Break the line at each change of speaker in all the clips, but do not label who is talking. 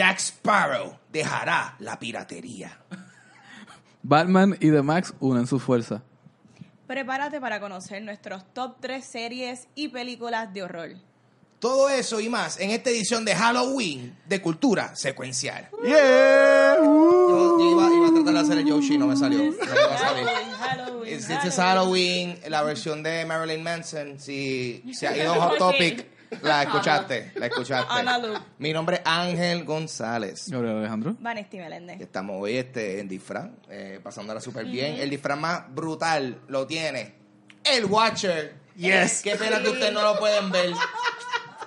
Jack Sparrow dejará la piratería.
Batman y The Max unen su fuerza.
Prepárate para conocer nuestros top 3 series y películas de horror.
Todo eso y más en esta edición de Halloween de Cultura Secuencial.
Yeah.
Yo, yo iba, iba a tratar de hacer el Yoshi y no me salió. No me va a salir.
Halloween, Halloween,
Este es Halloween, la versión de Marilyn Manson. Si, si ha ido a Hot Topic, la escuchaste. La escuchaste.
Ana.
Mi nombre es Ángel González.
Gabriel Alejandro.
Vanesti Meléndez.
Estamos hoy este, en disfraz, eh, pasándola súper bien. El disfraz más brutal lo tiene el Watcher.
Yes.
Qué pena que ustedes no lo pueden ver.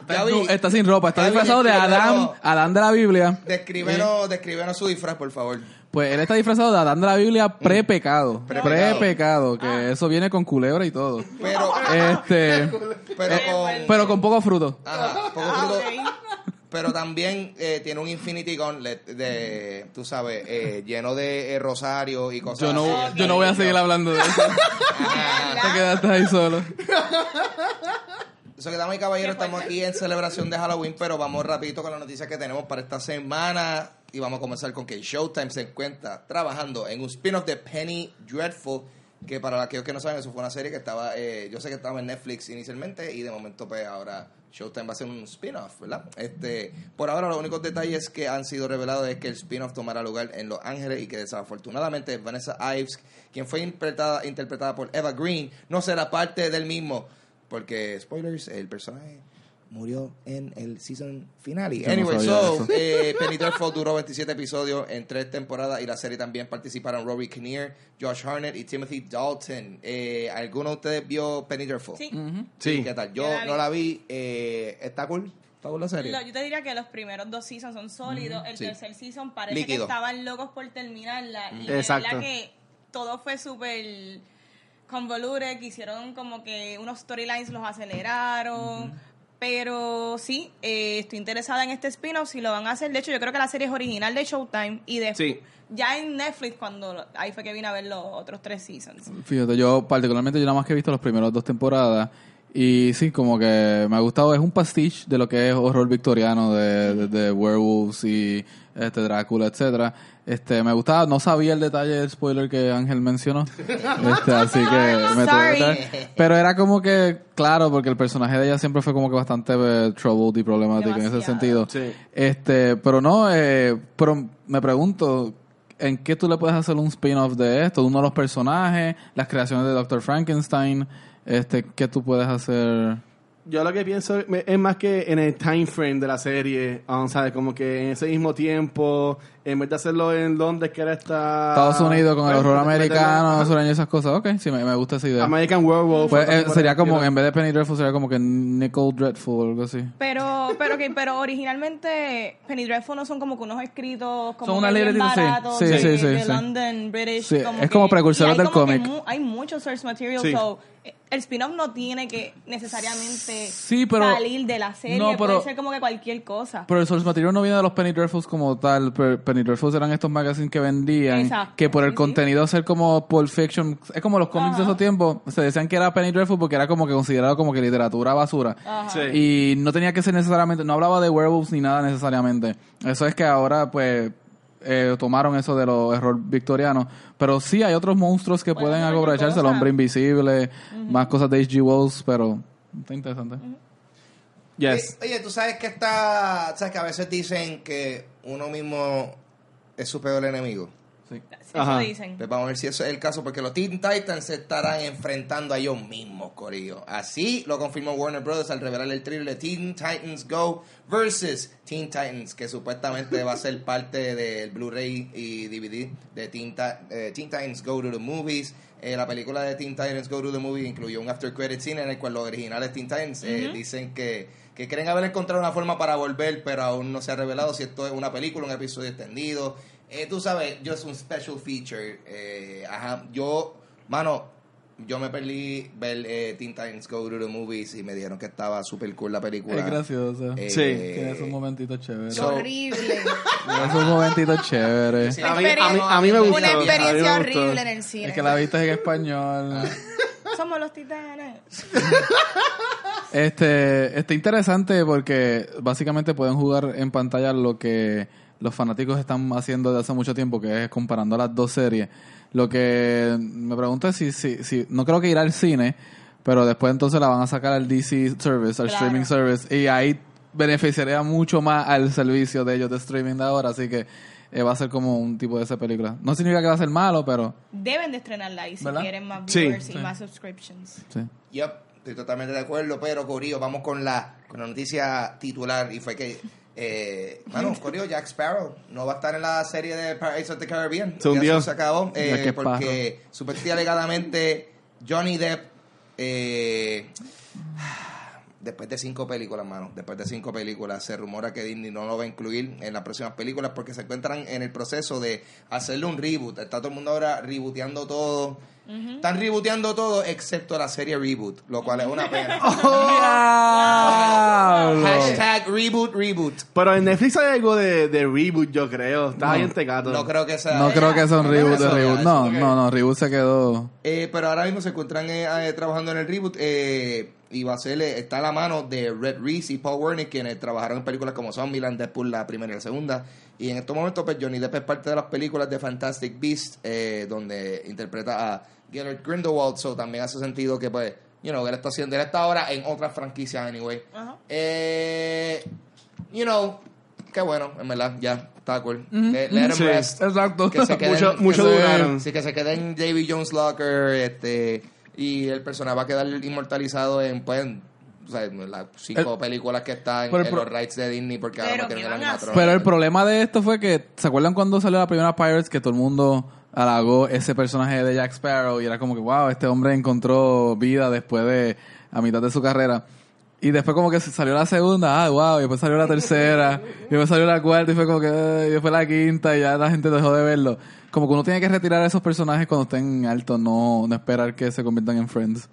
Vi.
Está sin ropa, está disfrazado de Adán, Adán de la Biblia.
Descríbenos, descríbenos su disfraz, por favor.
Pues él está disfrazado de Adán de la Biblia pre-pecado.
Pre-pecado.
Pre-pecado, que eso viene con culebra y todo.
Pero,
Este,
pero con...
pero con poco fruto.
Ajá, poco
Ah,
fruto.
ok.
Pero también eh, tiene un Infinity Gauntlet de, tú sabes, eh, lleno de eh, rosario y cosas
Yo no,
así.
yo no voy a seguir hablando de eso.
Ajá.
Te quedaste ahí solo.
Eso que damas y caballeros, estamos aquí en celebración de Halloween, pero vamos rapidito con las noticias que tenemos para esta semana. Y vamos a comenzar con que Showtime se encuentra trabajando en un spin-off de Penny Dreadful, que para aquellos que no saben, eso fue una serie que estaba, eh, yo sé que estaba en Netflix inicialmente y de momento pues ahora Showtime va a hacer un spin-off, ¿verdad? Este, por ahora los únicos detalles que han sido revelados es que el spin-off tomará lugar en Los Ángeles y que desafortunadamente Vanessa Ives, quien fue interpretada, interpretada por Eva Green, no será parte del mismo. Porque, spoilers, el personaje murió en el season finale.
Yo no
anyway,
sabía
so, eh, Penny Dreadful duró 27 episodios en tres temporadas y la serie también participaron Rory Kinnear, Josh Harnett y Timothy Dalton. Eh, ¿Alguno de ustedes vio Penny Dreadful?
Sí.
Sí.
¿Qué tal? Yo
la
no la vi. Eh, ¿Está cool? ¿Está cool la serie?
Lo- yo te diría que los primeros dos seasons son sólidos. El
Sí.
tercer season parece
Líquido.
que estaban locos por terminarla. Y
Exacto.
verdad que todo fue súper convoluted. Que hicieron como que unos storylines los aceleraron. Pero sí, eh, estoy interesada en este spin-off. Si lo van a hacer, de hecho, yo creo que la serie es original de Showtime. Y de,
Sí.
ya en Netflix, cuando lo- ahí fue que vine a ver los otros tres seasons.
Fíjate, yo particularmente yo nada más que he visto las primeras dos temporadas y sí, como que me ha gustado, es un pastiche de lo que es horror victoriano de, de, de werewolves y este Drácula, etcétera. Este, me gustaba, no sabía el detalle del spoiler que Ángel mencionó. Este, así que me tuve que
Sorry.
traer. Pero era como que, claro, porque el personaje de ella siempre fue como que bastante eh, troubled y problemático en ese
Demasiado.
sentido.
Sí.
Este, pero no, eh, pero me pregunto, ¿en qué tú le puedes hacer un spin-off de esto? Uno de los personajes, las creaciones de Dr. Frankenstein, este, ¿qué tú puedes hacer?
Yo lo que pienso es más que en el time frame de la serie, um, ¿sabes? Como que en ese mismo tiempo, en vez de hacerlo en Londres, que era esta...
Estados Unidos con el horror americano,
Ajá.
sureño y esas cosas. Ok, sí, me, me gusta esa idea.
American Werewolf.
Pues, eh, sería como, en vez de Penny Dreadful, sería como que Nicole Dreadful o algo así.
Pero, pero, que, pero originalmente Penny Dreadful no son como que unos escritos como
Son una
que
sí.
baratos
Sí,
de,
sí, sí,
de
sí.
London, British.
Sí,
como
es como
que-
precursores
y hay
del
como
cómic.
mu- hay mucho source material,
Sí.
so, el spin-off no tiene que necesariamente
Sí, pero-
salir de la serie,
no, pero-
puede ser como que cualquier cosa.
Pero el source material no viene de los Penny Dreadfuls como tal. Pe- Penny Dreadfuls eran estos magazines que vendían.
Exacto,
Que por el
sí, sí.
contenido ser como Pulp Fiction. Es como los cómics de esos tiempos. Se decían que era Penny Dreadful porque era como que considerado como que literatura basura.
Sí.
Y no tenía que ser necesariamente. No hablaba de werewolves ni nada necesariamente. Eso es que ahora, pues. eh, tomaron eso de los error victorianos. Pero sí hay otros monstruos que
Pueden
aprovecharse. El hombre invisible. Más cosas de H.G. Wells. Pero. Está interesante.
Yes.
Oye, oye, tú sabes que está. Sabes que a veces dicen que uno mismo es su peor enemigo.
Sí.
Eso dicen.
Pues vamos a ver si eso es el caso, porque los Teen Titans se estarán enfrentando a ellos mismos, Corillo. Así lo confirmó Warner Brothers al revelar el trailer de Teen Titans Go versus Teen Titans, que supuestamente va a ser parte del Blu-ray y DVD de Teen, eh, Teen Titans Go to the Movies. Eh, la película de Teen Titans Go to the Movie incluyó un after credit scene en el cual los originales Teen Titans eh, dicen que, que creen haber encontrado una forma para volver, pero aún no se ha revelado si esto es una película, un episodio extendido. Eh, tú sabes, yo es un special feature. eh, ajá, yo, mano, yo me perdí ver eh, Teen Titans Go to the Movies y me dijeron que estaba super cool la película.
Es gracioso.
Eh,
Sí.
Tiene esos momentitos chéveres.
So-
horrible.
Tiene esos momentitos chéveres.
Sí,
A mí- a mí-
no,
a mí me gustó.
Una experiencia horrible en el cine.
Es que la viste en español.
Somos los titanes.
Este, está interesante porque básicamente pueden jugar en pantalla lo que los fanáticos están haciendo desde hace mucho tiempo, que es comparando las dos series. Lo que me pregunto es si, si, si no creo que irá al cine, pero después entonces la van a sacar al DC Service, al
Claro.
streaming service, y ahí beneficiaría mucho más al servicio de ellos de streaming de ahora, así que eh, va a ser como un tipo de esa película. No significa que va a ser malo, pero
Deben de estrenarla ahí si
¿Verdad?
quieren más
Sí.
viewers y más subscriptions.
sí.
Yep, estoy totalmente de acuerdo, pero Corillo, vamos con la, con la noticia titular y fue que, eh, bueno, Corillo, Jack Sparrow no va a estar en la serie de Pirates of the Caribbean.
Se hundió.
Ya eso se acabó, eh, porque supuestamente alegadamente Johnny Depp, eh, después de cinco películas, mano, después de cinco películas, se rumora que Disney no lo va a incluir en las próximas películas porque se encuentran en el proceso de hacerle un reboot. Está todo el mundo ahora rebooteando todo. Están rebooteando todo excepto la serie Reboot, lo cual es una pena.
¡Diablo!
Hashtag Reboot Reboot.
Pero en Netflix hay algo de, de reboot, yo creo. Está bien tecato.
No creo que sea.
No creo que sea un
No
reboot de reboot. No, no, no, reboot se quedó.
Eh, pero ahora mismo se encuentran eh, eh, trabajando en el reboot eh, y va a ser, eh, está a la mano de Red Reese y Paul Wernick, quienes trabajaron en películas como Zombieland, Deadpool, la primera y la segunda. Y en estos momentos, pues Johnny Depp es parte de las películas de Fantastic Beasts, eh, donde interpreta a Gellert Grindelwald, so también hace sentido que, pues, you know, él está haciendo, él está ahora en otras franquicias, anyway.
Ajá.
Eh, you know, qué bueno, en verdad, ya, está cool. Let, let him
Sí.
rest.
Exacto.
Que se queden,
Mucho-
que
mucho
se-
duraron.
Sí, que se quede en Davy Jones Locker, este, y el personaje va a quedar inmortalizado en, pues, en, o sea, en las cinco
El-
películas que están en
pro-
los rights de Disney porque ahora tienen
¿qué
el.
Pero el problema de esto fue que, ¿se acuerdan cuando salió la primera Pirates que todo el mundo halagó ese personaje de Jack Sparrow y era como que, wow, este hombre encontró vida después de, a mitad de su carrera? Y después como que salió la segunda, ah, wow, y después salió la tercera, y después salió la cuarta, y fue como que, y después la quinta, y ya la gente dejó de verlo. Como que uno tiene que retirar a esos personajes cuando estén altos, no, no esperar que se conviertan en Friends.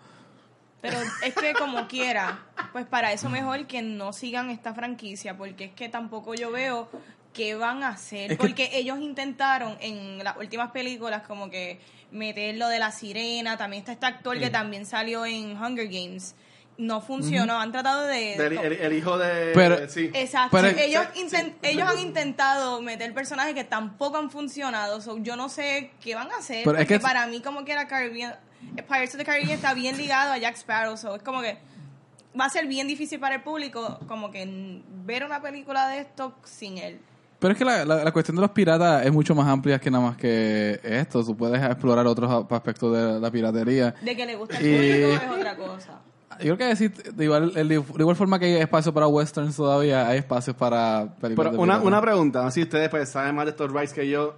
Pero es que como quiera, pues para eso mejor que no sigan esta franquicia, porque es que tampoco yo veo qué van a hacer,
Es que-
porque ellos intentaron en las últimas películas como que meter lo de la sirena, también está este actor que también salió en Hunger Games, no funcionó, han tratado de...
El, el- el hijo de...
Pero-
sí.
Exacto.
Pero-
ellos,
Sí,
inten- ellos han intentado meter personajes que tampoco han funcionado. So, yo no sé qué van a hacer.
Pero es
porque
que-
para mí, como que era Caribbean, Pirates of the Caribbean está bien ligado a Jack Sparrow. So, es como que va a ser bien difícil para el público, como que n- ver una película de esto sin él.
Pero es que la, la, la cuestión de los piratas es mucho más amplia que nada más que esto. Tú puedes explorar otros aspectos de la piratería.
De que le gusta el
Y-
público es otra cosa.
Yo creo que decir, de igual, el- de igual forma que hay espacio para westerns todavía, hay espacios para películas
Pero una, una pregunta, así ustedes pues saben más de estos rights que yo.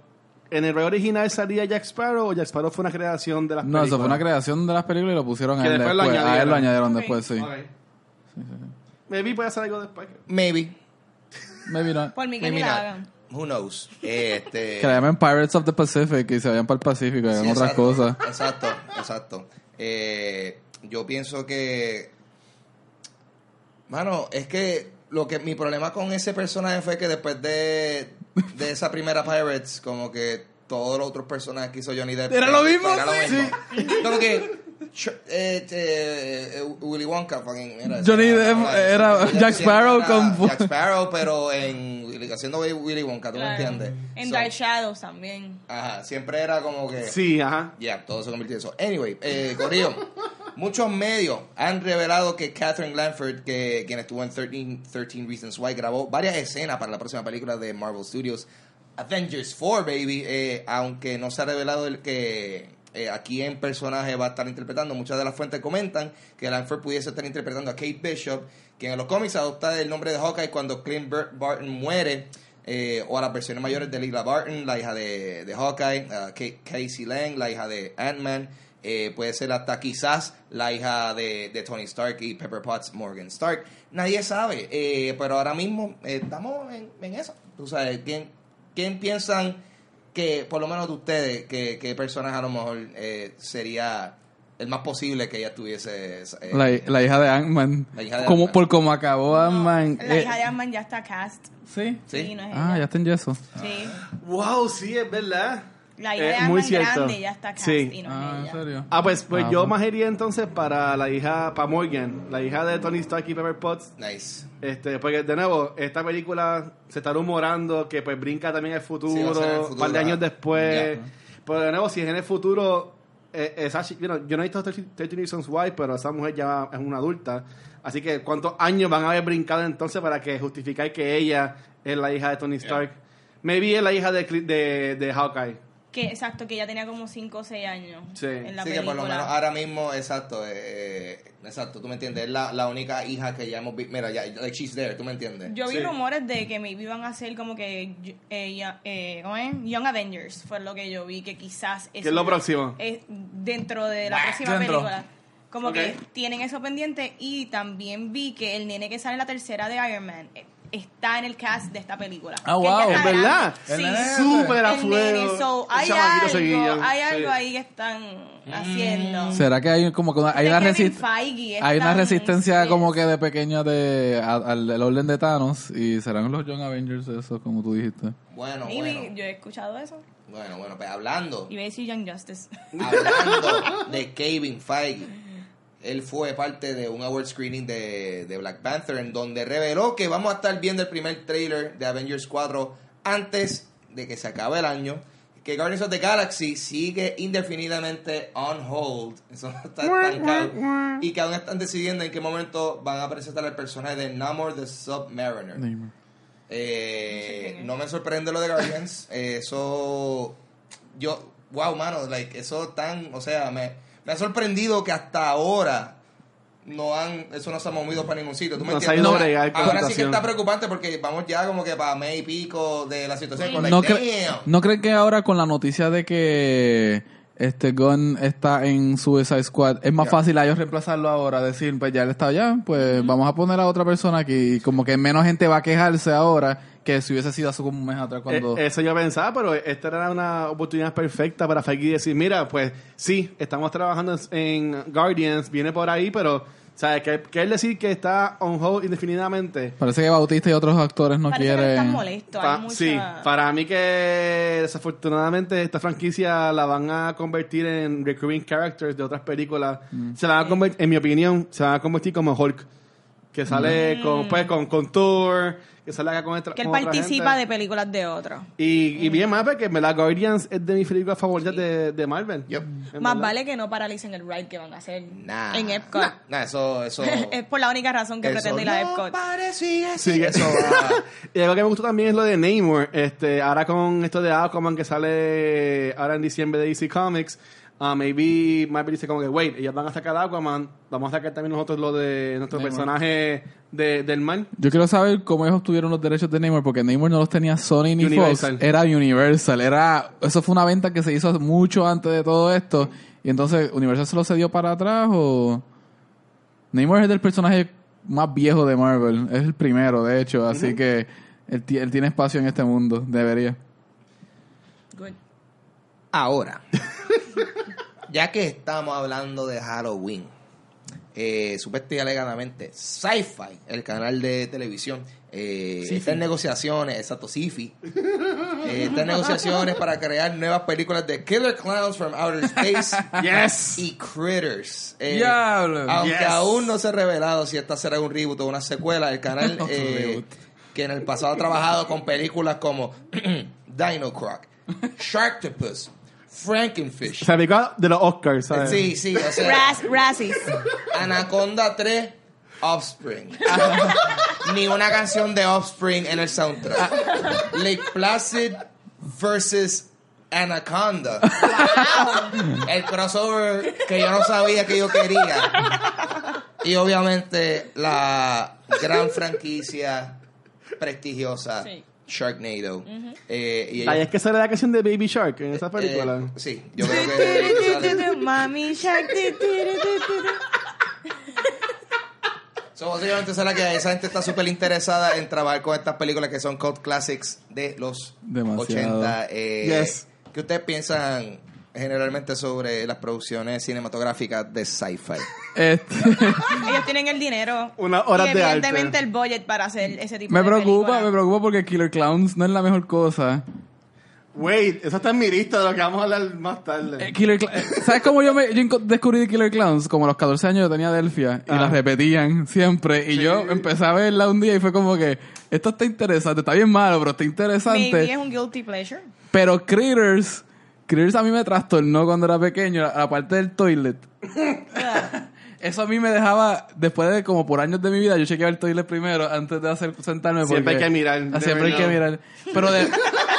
¿En el rey original salía Jack Sparrow o Jack Sparrow fue una creación de las
No,
películas?
eso fue una creación de las películas y lo pusieron a
Que
él
después lo
después. a él lo
añadieron.
añadieron
Ok.
después, sí.
Ok. Maybe puede hacer algo después.
Maybe.
Maybe not.
Por mí que
Maybe
ni la hagan.
Who knows? Este,
Que la llamen Pirates of the Pacific y se vayan para el Pacífico y hagan
Sí,
otras
exacto,
cosas.
Exacto, exacto. Eh, yo pienso que. Mano, es que lo que mi problema con ese personaje fue que después de, de esa primera Pirates, como que todos los otros personajes que hizo Johnny Depp.
Era lo mismo,
era lo
sí.
mismo. Como que. eh, eh, eh, Willy Wonka fucking era
Johnny Depp era Jack Sparrow
era
con-
Jack Sparrow pero en haciendo Willy Wonka tú me
Claro.
entiendes
En
So,
Dark Shadows también.
ajá siempre era como que
Sí, ajá.
ya, todo se convirtió en eso. Anyway, eh, Corillo, muchos medios han revelado que Catherine Lanford, que quien estuvo en 13, 13 Reasons Why, grabó varias escenas para la próxima película de Marvel Studios, Avengers 4, baby, eh, aunque no se ha revelado el que eh, a quién personaje va a estar interpretando. Muchas de las fuentes comentan que Lanford pudiese estar interpretando a Kate Bishop, quien en los cómics adopta el nombre de Hawkeye cuando Clint Barton muere, eh, o a las versiones mayores de Lila Barton, la hija de, Hawkeye, uh, Casey Lang, la hija de Ant-Man, eh, puede ser hasta quizás la hija de, Tony Stark y Pepper Potts, Morgan Stark. Nadie sabe, eh, pero ahora mismo estamos en, eso. Tú sabes, ¿quién, quién piensan que, por lo menos de ustedes, que, que personaje a lo mejor sería el más posible que ella tuviese... eh,
La, la hija de Ant-Man.
La hija de
Como,
Ant-Man.
por como acabó Ant-Man.
La
eh,
hija de Ant-Man ya está cast.
Sí.
¿Sí?
no es
Ah,
ella.
ya está en yeso.
Sí.
Wow, sí, es verdad.
La hija
Eh,
de Ant-Man
muy cierto.
grande ya está cast
Sí.
y no
Ah,
es
¿en
ella.
serio?
Ah, pues, pues
Ah,
yo más iría entonces para la hija, para Morgan, la hija de Tony Stark y Pepper Potts.
Nice.
Este, porque de nuevo, esta película se está rumorando que pues brinca también el futuro,
Sí, va a ser en el
un par de años después.
Ya.
Pero de nuevo, si es en el futuro, eh, esa you know, yo no he visto 13 13 Reasons Why, pero esa mujer ya es una adulta. Así que, ¿cuántos años van a haber brincado entonces para que justificar que ella es la hija de Tony Stark? Maybe es la hija de, de, de Hawkeye.
Que exacto, que ya tenía como 5 o 6 años
Sí.
en la
Sí, que
película.
por lo menos ahora mismo, exacto, eh, exacto, tú me entiendes, es la, la única hija que ya hemos visto, mira, ya, like she's there, tú me entiendes.
Yo vi
Sí.
rumores de que maybe iban a ser como que eh, eh, ¿cómo es? Young Avengers, fue lo que yo vi, que quizás
¿Qué es lo próximo?
es dentro de la próxima
Dentro.
película. Como que tienen eso pendiente y también vi que el nene que sale en la tercera de Iron Man eh, está en el cast de esta película.
Ah,
ya
wow.
¿Es verdad?
Sí.
Súper a fuego.
so, hay algo, hay
Sí.
algo ahí que están haciendo.
¿Será que hay como que una, hay una?
Feige
Hay una resistencia
sí.
como que de pequeña de, al, al orden de Thanos y serán los Young Avengers eso como tú dijiste.
Bueno,
Maybe,
bueno,
yo he escuchado eso.
bueno, bueno, pues hablando,
a decir Young Justice.
hablando de Kevin Feige, él fue parte de un award screening de, de Black Panther en donde reveló que vamos a estar viendo el primer trailer de Avengers 4 antes de que se acabe el año. Que Guardians of the Galaxy sigue indefinidamente on hold. Eso está estancado. Y que aún están decidiendo en qué momento van a presentar el personaje de Namor the Submariner. Eh, no me sorprende lo de Guardians. Eso. Yo. Wow, mano. Like, eso tan. O sea, me, me ha sorprendido que hasta ahora. No han, eso no se ha movido para ningún sitio. ¿Tú me
No
entiendes? ahora
la
sí que está preocupante porque vamos ya como que para mes y pico de la situación. Con
¿No, cre-
damn.
¿No creen que ahora con la noticia de que este Gunn está en Suicide Squad es más fácil a ellos reemplazarlo ahora? Decir, pues ya él está allá, pues vamos a poner a otra persona aquí. Y como que menos gente va a quejarse ahora que si hubiese sido hace como un mes atrás cuando...
Eh, eso yo pensaba, pero esta era una oportunidad perfecta para Feige decir, mira, pues sí, estamos trabajando en Guardians, viene por ahí, pero, ¿sabes? Que, que él decir que está on hold indefinidamente.
Parece que Bautista y otros actores no
Parece que están
quieren...
molestos.
Pa-
hay mucha...
Sí, para mí que desafortunadamente esta franquicia la van a convertir en recurring characters de otras películas.
Mm.
Se la van a convertir, en mi opinión, se van a convertir como Hulk. Que sale con, pues, con, con Thor, que sale acá con, otra-
que él
con otra
participa
gente.
de películas de otros.
Y, y bien más porque en verdad Guardians es de mis películas favoritas de, de Marvel.
Más
verdad.
vale que no paralicen el ride que van a hacer
Nah.
en Epcot.
Nah, nah, eso, eso.
es por la única razón que
eso
pretende ir a
no
Epcot.
parecía
Sí,
así.
que-
Eso va.
y algo que me gustó también es lo de Namor. Este, ahora con esto de Aquaman que sale ahora en diciembre de DC Comics, uh, maybe Marvel dice como que, wait, ellos van a sacar Aquaman, vamos a sacar también nosotros lo de nuestro
Namor.
personaje de, del mal.
Yo quiero saber cómo ellos obtuvieron los derechos de Neymar, porque Neymar no los tenía Sony ni
Universal.
Fox, era Universal, era eso fue una venta que se hizo mucho antes de todo esto y entonces Universal se lo cedió para atrás o Neymar es del personaje más viejo de Marvel, es el primero de hecho, así que él tiene espacio en este mundo, debería.
Good.
Ahora, ya que estamos hablando de Halloween, eh, supuestamente y alegadamente, Sci-Fi, el canal de televisión, eh, está en negociaciones, exacto, Sci-Fi, eh, está en negociaciones para crear nuevas películas de Killer Clowns from Outer Space
Yes.
y Critters. Eh,
Diablo.
Aunque
Yes.
aún no se ha revelado si esta será un reboot o una secuela, el canal eh, que en el pasado ha trabajado con películas como Dino Croc, Sharktopus, Frankenfish.
Se aplicó de los Oscars, ¿sabes?
Sí, sí, o sea,
Raz, Razzies.
Anaconda 3, Offspring. Ni una canción de Offspring en el soundtrack. Lake Placid versus Anaconda. El crossover que yo no sabía que yo quería. Y obviamente la gran franquicia prestigiosa
Sí.
Sharknado. Eh, y
Ahí es que sale la canción de Baby Shark en esa película.
eh, sí, yo creo que.
Mami Shark.
So, básicamente será que esa gente está súper interesada en trabajar con estas películas que son cult classics de los
Demasiado.
80. Eh,
Yes.
¿Qué ustedes piensan generalmente sobre las producciones cinematográficas de sci-fi?
Este,
Ellos tienen el dinero.
Unas horas
y
de
evidentemente
arte.
el budget para hacer ese tipo
me
de
preocupa,
películas.
me preocupa porque Killer Clowns no es la mejor cosa.
Wait, eso está en mi lista de lo que vamos a hablar más tarde.
Eh, Killer eh, ¿Sabes cómo yo, me, yo descubrí Killer Clowns? Como a los 14 años yo tenía Delphia y
Ah.
las repetían siempre. Y yo empecé a verla un día y fue como que, esto está interesante, está bien malo, pero está
Maybe
interesante.
es un guilty pleasure.
Pero Critters, Critters a mí me trastornó cuando era pequeño, la, la parte del toilet. Eso a mí me dejaba, después de como por años de mi vida, yo chequeaba el toilet primero antes de hacer sentarme.
Siempre hay que mirar,
Siempre hay que mirar. Pero, de-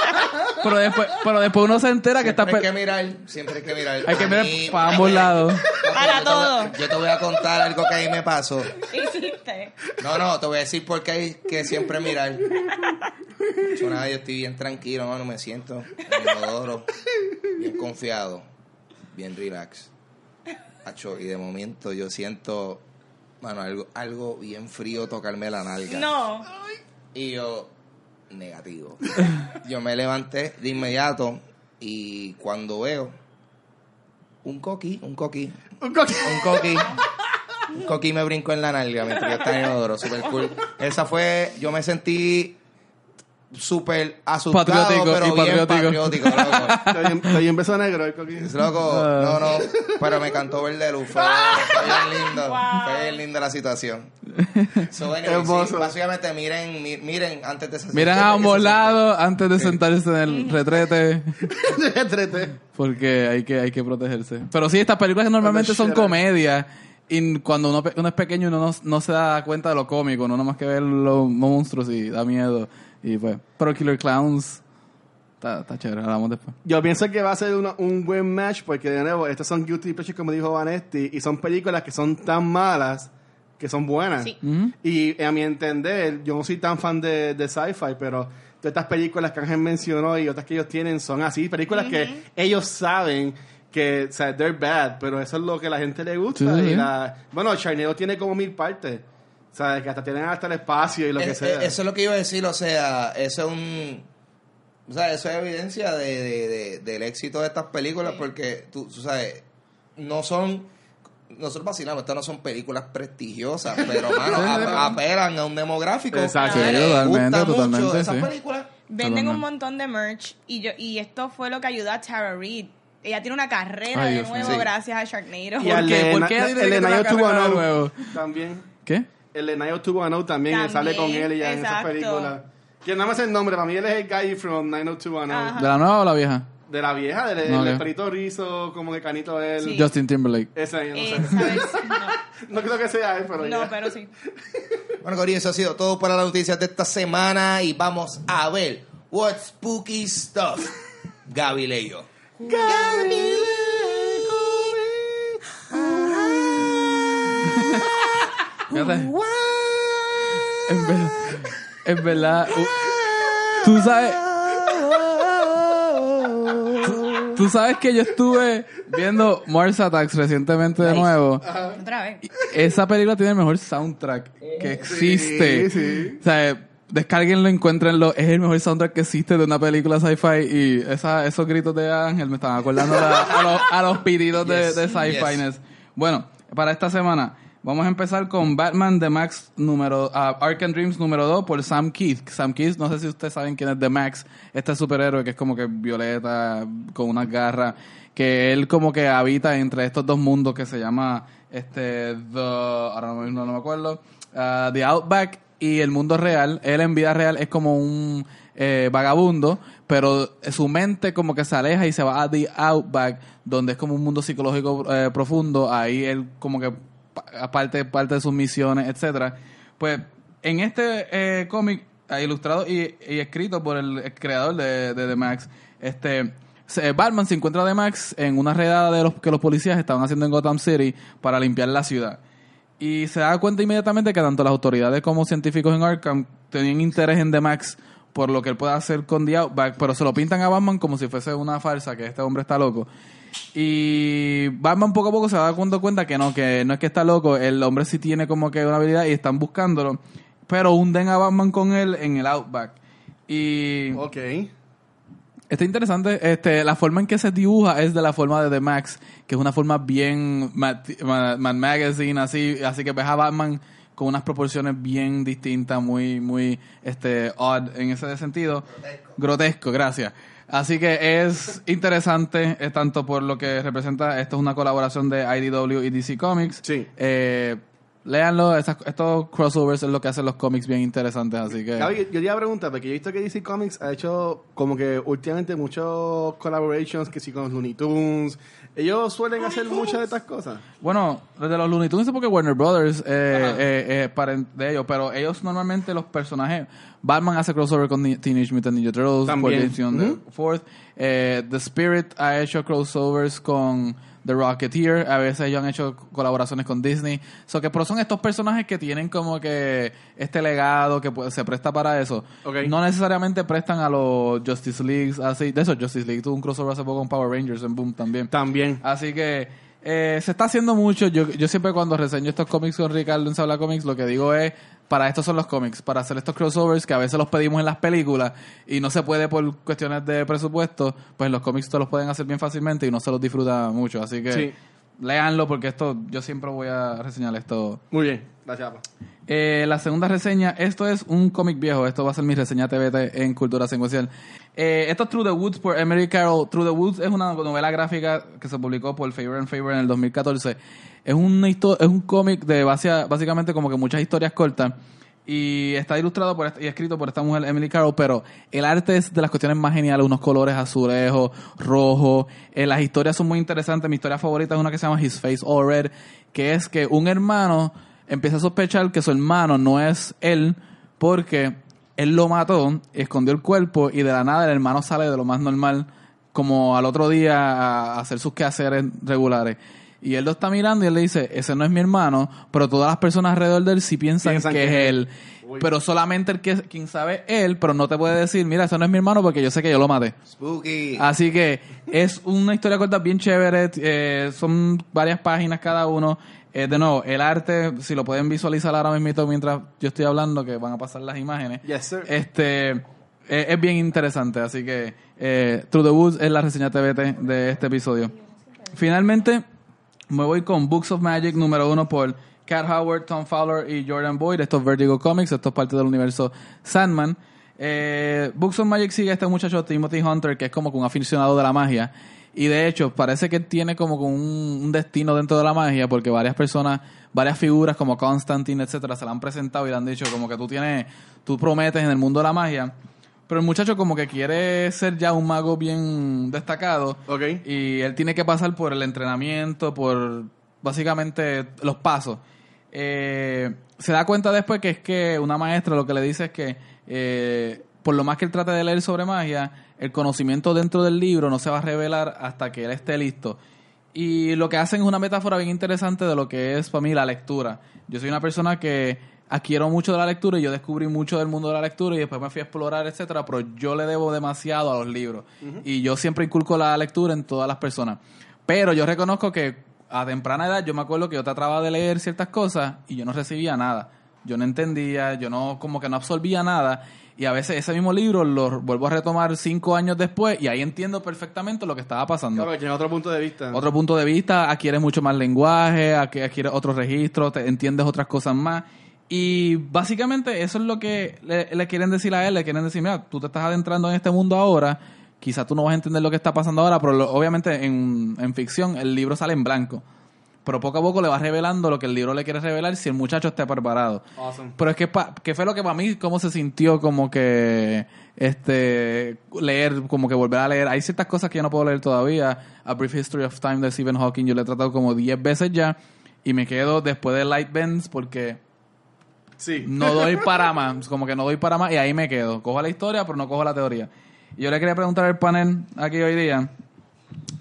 pero, después, pero después uno se entera que está...
Siempre hay que mirar, siempre hay que mirar.
Hay que
A
mirar
mí-
para ambos lados.
Para
yo te
todo.
Yo te voy a contar algo que ahí me pasó.
¿Qué hiciste?
No, no, te voy a decir por qué hay que siempre mirar. Yo, nada, yo estoy bien tranquilo, mano, me siento en el bien confiado, bien relax. Acho, y de momento yo siento, mano, algo, algo bien frío tocarme la nalga.
No.
Y yo, negativo. Yo me levanté de inmediato y cuando veo un coqui, un coqui,
Un coque-
un coqui. Un coqui me brincó en la nalga mientras yo estaba en el inodoro. Super cool. Esa fue... Yo me sentí súper asustado,
Patriótico
pero
y
bien
patriótico.
patriótico, loco.
Bien beso negro.
Loco, no, no, pero me cantó verde luz. Fue, fue bien lindo. Fue bien linda la situación. So, anyway,
Hermoso.
sí, básicamente, miren, mi- miren antes de
Miran a ambos lados antes de sentarse en el retrete.
Entrete.
Porque hay que, hay que protegerse. Pero sí, estas películas que normalmente son comedias. Y cuando uno, uno es pequeño uno no, no se da cuenta de lo cómico, no nomás que ver los monstruos y da miedo. Y pues, pero Killer Clowns está, está chévere, hablamos después.
Yo pienso que va a ser una- un buen match porque, de nuevo, estos son guilty pleasures, como dijo Vanetti, y son películas que son tan malas que son buenas.
Sí.
Y a mi entender, yo no soy tan fan de, de sci-fi, pero todas estas películas que Ángel mencionó y otras que ellos tienen son así, películas que ellos saben que, o sea, they're bad, pero eso es lo que a la gente le gusta.
Sí,
y la, bueno, Charneo tiene como mil partes, o sea, que hasta tienen hasta el espacio y lo que sea.
Eso es lo que iba a decir, o sea, eso es un... O sea, eso es evidencia de, de- de- del éxito de estas películas porque, tú, tú sabes, no son... Nosotros vacilamos, estas no son películas prestigiosas, pero, mano, a- apelan a un demográfico.
Exacto.
que
totalmente,
gusta mucho
totalmente,
esas
sí.
películas.
Venden
Totalmente.
un montón de merch y yo y esto fue lo que ayudó a Tara Reid. Ella tiene una carrera
Ay,
de nuevo.
Sí.
gracias a Sharknado.
y
¿Por
el
qué? ¿Por qué ella tiene una carrera de nuevo?
también.
¿Qué?
El de Nayo Tubano también, él sale con él y ya en esa
exacto.
película. Que nada más el nombre, para mí él es el guy from 90210.
Ajá.
¿De la nueva o la vieja?
De la vieja, del
No,
del
ok.
perito rizo, como que canito él.
Sí.
Justin Timberlake.
Esa, yo no sé. No creo que sea él, pero
no, no,
ya.
pero sí.
Bueno, Corillo, eso ha sido todo para las noticias de esta semana y vamos a ver What Spooky Stuff. Gaby Leyo.
Fíjate. En verdad, en verdad, tú sabes, tú, tú sabes que yo estuve viendo Mars Attacks recientemente de nuevo.
Otra vez.
Esa película tiene el mejor soundtrack que existe.
Sí, sí.
O sea, descárguenlo, encuéntrenlo. Es el mejor soundtrack que existe de una película sci-fi. Y esa, esos gritos de Ángel me estaban acordando a, a los, a los pitidos de,
Yes,
de sci-fi. Bueno, para esta semana vamos a empezar con Batman The Max número, ah, Arkham Dreams número 2 por Sam Keith. Sam Keith, no sé si ustedes saben quién es The Max, este superhéroe que es como que violeta, con unas garras, que él como que habita entre estos dos mundos que se llama este The, ahora no, no me acuerdo, ah, The Outback y el mundo real. Él en vida real es como un eh, vagabundo, pero su mente como que se aleja y se va a The Outback, donde es como un mundo psicológico eh, profundo. Ahí él como que aparte parte de sus misiones, etcétera. Pues en este eh, cómic eh, ilustrado y, escrito por el, creador de, de The Max, este Batman se encuentra de Max en una redada de los que los policías estaban haciendo en Gotham City para limpiar la ciudad. Y se da cuenta inmediatamente que tanto las autoridades como científicos en Arkham tenían interés en The Max por lo que él puede hacer con The Outback, pero se lo pintan a Batman como si fuese una farsa, que este hombre está loco. Y Batman poco a poco se va dando cuenta que no, que no es que está loco, el hombre sí tiene como que una habilidad y están buscándolo, pero hunden a Batman con él en el Outback. Y
Ok.
Está interesante, este, la forma en que se dibuja es de la forma de The Max, que es una forma bien Mad, Mad- Mad Magazine, así, así que ves a Batman con unas proporciones bien distintas, muy, muy, este, odd en ese sentido. Grotesco. gracias. Así que es interesante, es tanto por lo que representa, esto es una colaboración de IDW y DC Comics.
Sí.
Eh, léanlo, esas- estos crossovers es lo que hacen los cómics bien interesantes, así que...
Gaby, yo te iba a preguntar, porque yo he visto que DC Comics ha hecho como que últimamente muchos collaborations, que sí con los Looney Tunes. Ellos suelen hacer muchas de estas cosas.
Bueno, desde los Looney Tunes porque Warner Brothers eh, eh, eh, de ellos, pero ellos normalmente los personajes, Batman hace crossover con Ni- Teenage Mutant Ninja Turtles,
También.
por the Fourth, eh, The Spirit ha hecho crossovers con The Rocketeer, a veces ellos han hecho colaboraciones con Disney, so que pero son estos personajes que tienen como que este legado que pues, se presta para eso. No necesariamente prestan a los Justice League, así, de eso Justice League tuvo un crossover hace poco con Power Rangers en Boom también.
También.
Así que eh, se está haciendo mucho. Yo, yo siempre cuando reseño estos cómics con Ricardo en Sabla Comics, lo que digo es, para estos son los cómics, para hacer estos crossovers que a veces los pedimos en las películas y no se puede por cuestiones de presupuesto, pues los cómics te los pueden hacer bien fácilmente y no se los disfruta mucho. Así que
Sí.
léanlo porque esto, yo siempre voy a reseñar esto.
Muy bien. Gracias.
Eh, la segunda reseña, esto es un cómic viejo, esto va a ser mi reseña TVT en Cultura Secuencial. Eh, esto es Through the Woods por Emery Carroll. Through the Woods es una novela gráfica que se publicó por Favor and Favor en el 2014. Es, una es un cómic de base- básicamente como que muchas historias cortas y está ilustrado por y escrito por esta mujer Emily Carroll, pero el arte es de las cuestiones más geniales, unos colores azulejos, rojos, eh, las historias son muy interesantes, mi historia favorita es una que se llama His Face All Red, que es que un hermano empieza a sospechar que su hermano no es él porque él lo mató, escondió el cuerpo y de la nada el hermano sale de lo más normal como al otro día a hacer sus quehaceres regulares. Y él lo está mirando y él le dice, ese no es mi hermano, pero todas las personas alrededor de él sí piensan,
Piensan
que,
que
es él.
Uy.
Pero solamente el que quien sabe él, pero no te puede decir, mira, ese no es mi hermano porque yo sé que yo lo maté.
Spooky.
Así que es una historia corta bien chévere, eh, son varias páginas cada uno. Eh, de nuevo, el arte, si lo pueden visualizar ahora mismo mientras yo estoy hablando, que van a pasar las imágenes.
Yes, sir.
Este eh, es bien interesante, así que eh, Through the Woods es la reseña TVT de este episodio. Finalmente, me voy con Books of Magic número uno por Cat Howard, Tom Fowler y Jordan Boyd. Esto es Vertigo Comics, esto es parte del universo Sandman. Eh, Books of Magic sigue a este muchacho Timothy Hunter, que es como un aficionado de la magia. Y de hecho, parece que él tiene como un, un destino dentro de la magia, porque varias personas, varias figuras como Constantine, etcétera, se le han presentado y le han dicho como que tú tienes, tú prometes en el mundo de la magia. Pero el muchacho como que quiere ser ya un mago bien destacado.
Ok.
Y él tiene que pasar por el entrenamiento, por básicamente los pasos. Eh, se da cuenta después que es que una maestra lo que le dice es que eh, por lo más que él trate de leer sobre magia, el conocimiento dentro del libro no se va a revelar hasta que él esté listo. Y lo que hacen es una metáfora bien interesante de lo que es para mí la lectura. Yo soy una persona que adquiero mucho de la lectura y yo descubrí mucho del mundo de la lectura y después me fui a explorar, etcétera, pero yo le debo demasiado a los libros. Y yo siempre inculco la lectura en todas las personas. Pero yo reconozco que a temprana edad yo me acuerdo que yo trataba de leer ciertas cosas y yo no recibía nada. Yo no entendía, yo no, como que no absorbía nada. Y a veces ese mismo libro lo vuelvo a retomar cinco años después y ahí entiendo perfectamente lo que estaba pasando.
Claro, tiene otro punto de vista.
Otro punto de vista, adquieres mucho más lenguaje, adqu- adquieres otros registros, te entiendes otras cosas más. Y básicamente eso es lo que le, le quieren decir a él, le quieren decir, mira, tú te estás adentrando en este mundo ahora, quizás tú no vas a entender lo que está pasando ahora, pero lo- obviamente en, en ficción el libro sale en blanco. Pero poco a poco le vas revelando lo que el libro le quiere revelar si el muchacho está preparado.
Awesome.
Pero es que, pa- que fue lo que para mí, cómo se sintió como que este leer, como que volver a leer. Hay ciertas cosas que yo no puedo leer todavía. A Brief History of Time de Stephen Hawking yo lo he tratado como 10 veces ya. Y me quedo después de Light Bends porque
Sí.
no doy para más. Como que no doy para más y ahí me quedo. Cojo la historia, pero no cojo la teoría. Y yo le quería preguntar al panel aquí hoy día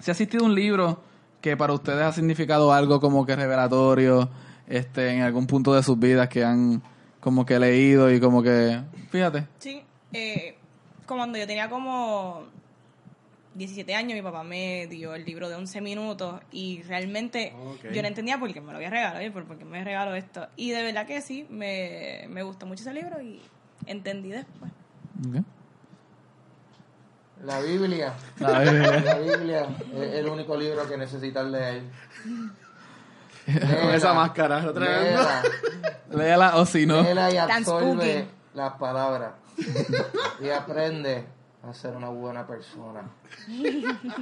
si ha existido un libro que para ustedes ha significado algo como que revelatorio este en algún punto de sus vidas que han como que leído y como que fíjate
Sí, eh, como cuando yo tenía como 17 años, mi papá me dio el libro de 11 minutos y realmente yo no entendía por qué me lo había regalado, por por qué me regaló esto. Y de verdad que sí, me, me gustó mucho ese libro y entendí después.
Ok.
La Biblia.
A ver,
La Biblia es el único libro que necesitas leer.
Con esa máscara. lo tremendo.
Léela,
o si no.
léela y absorbe las palabras. y aprende a ser una buena persona.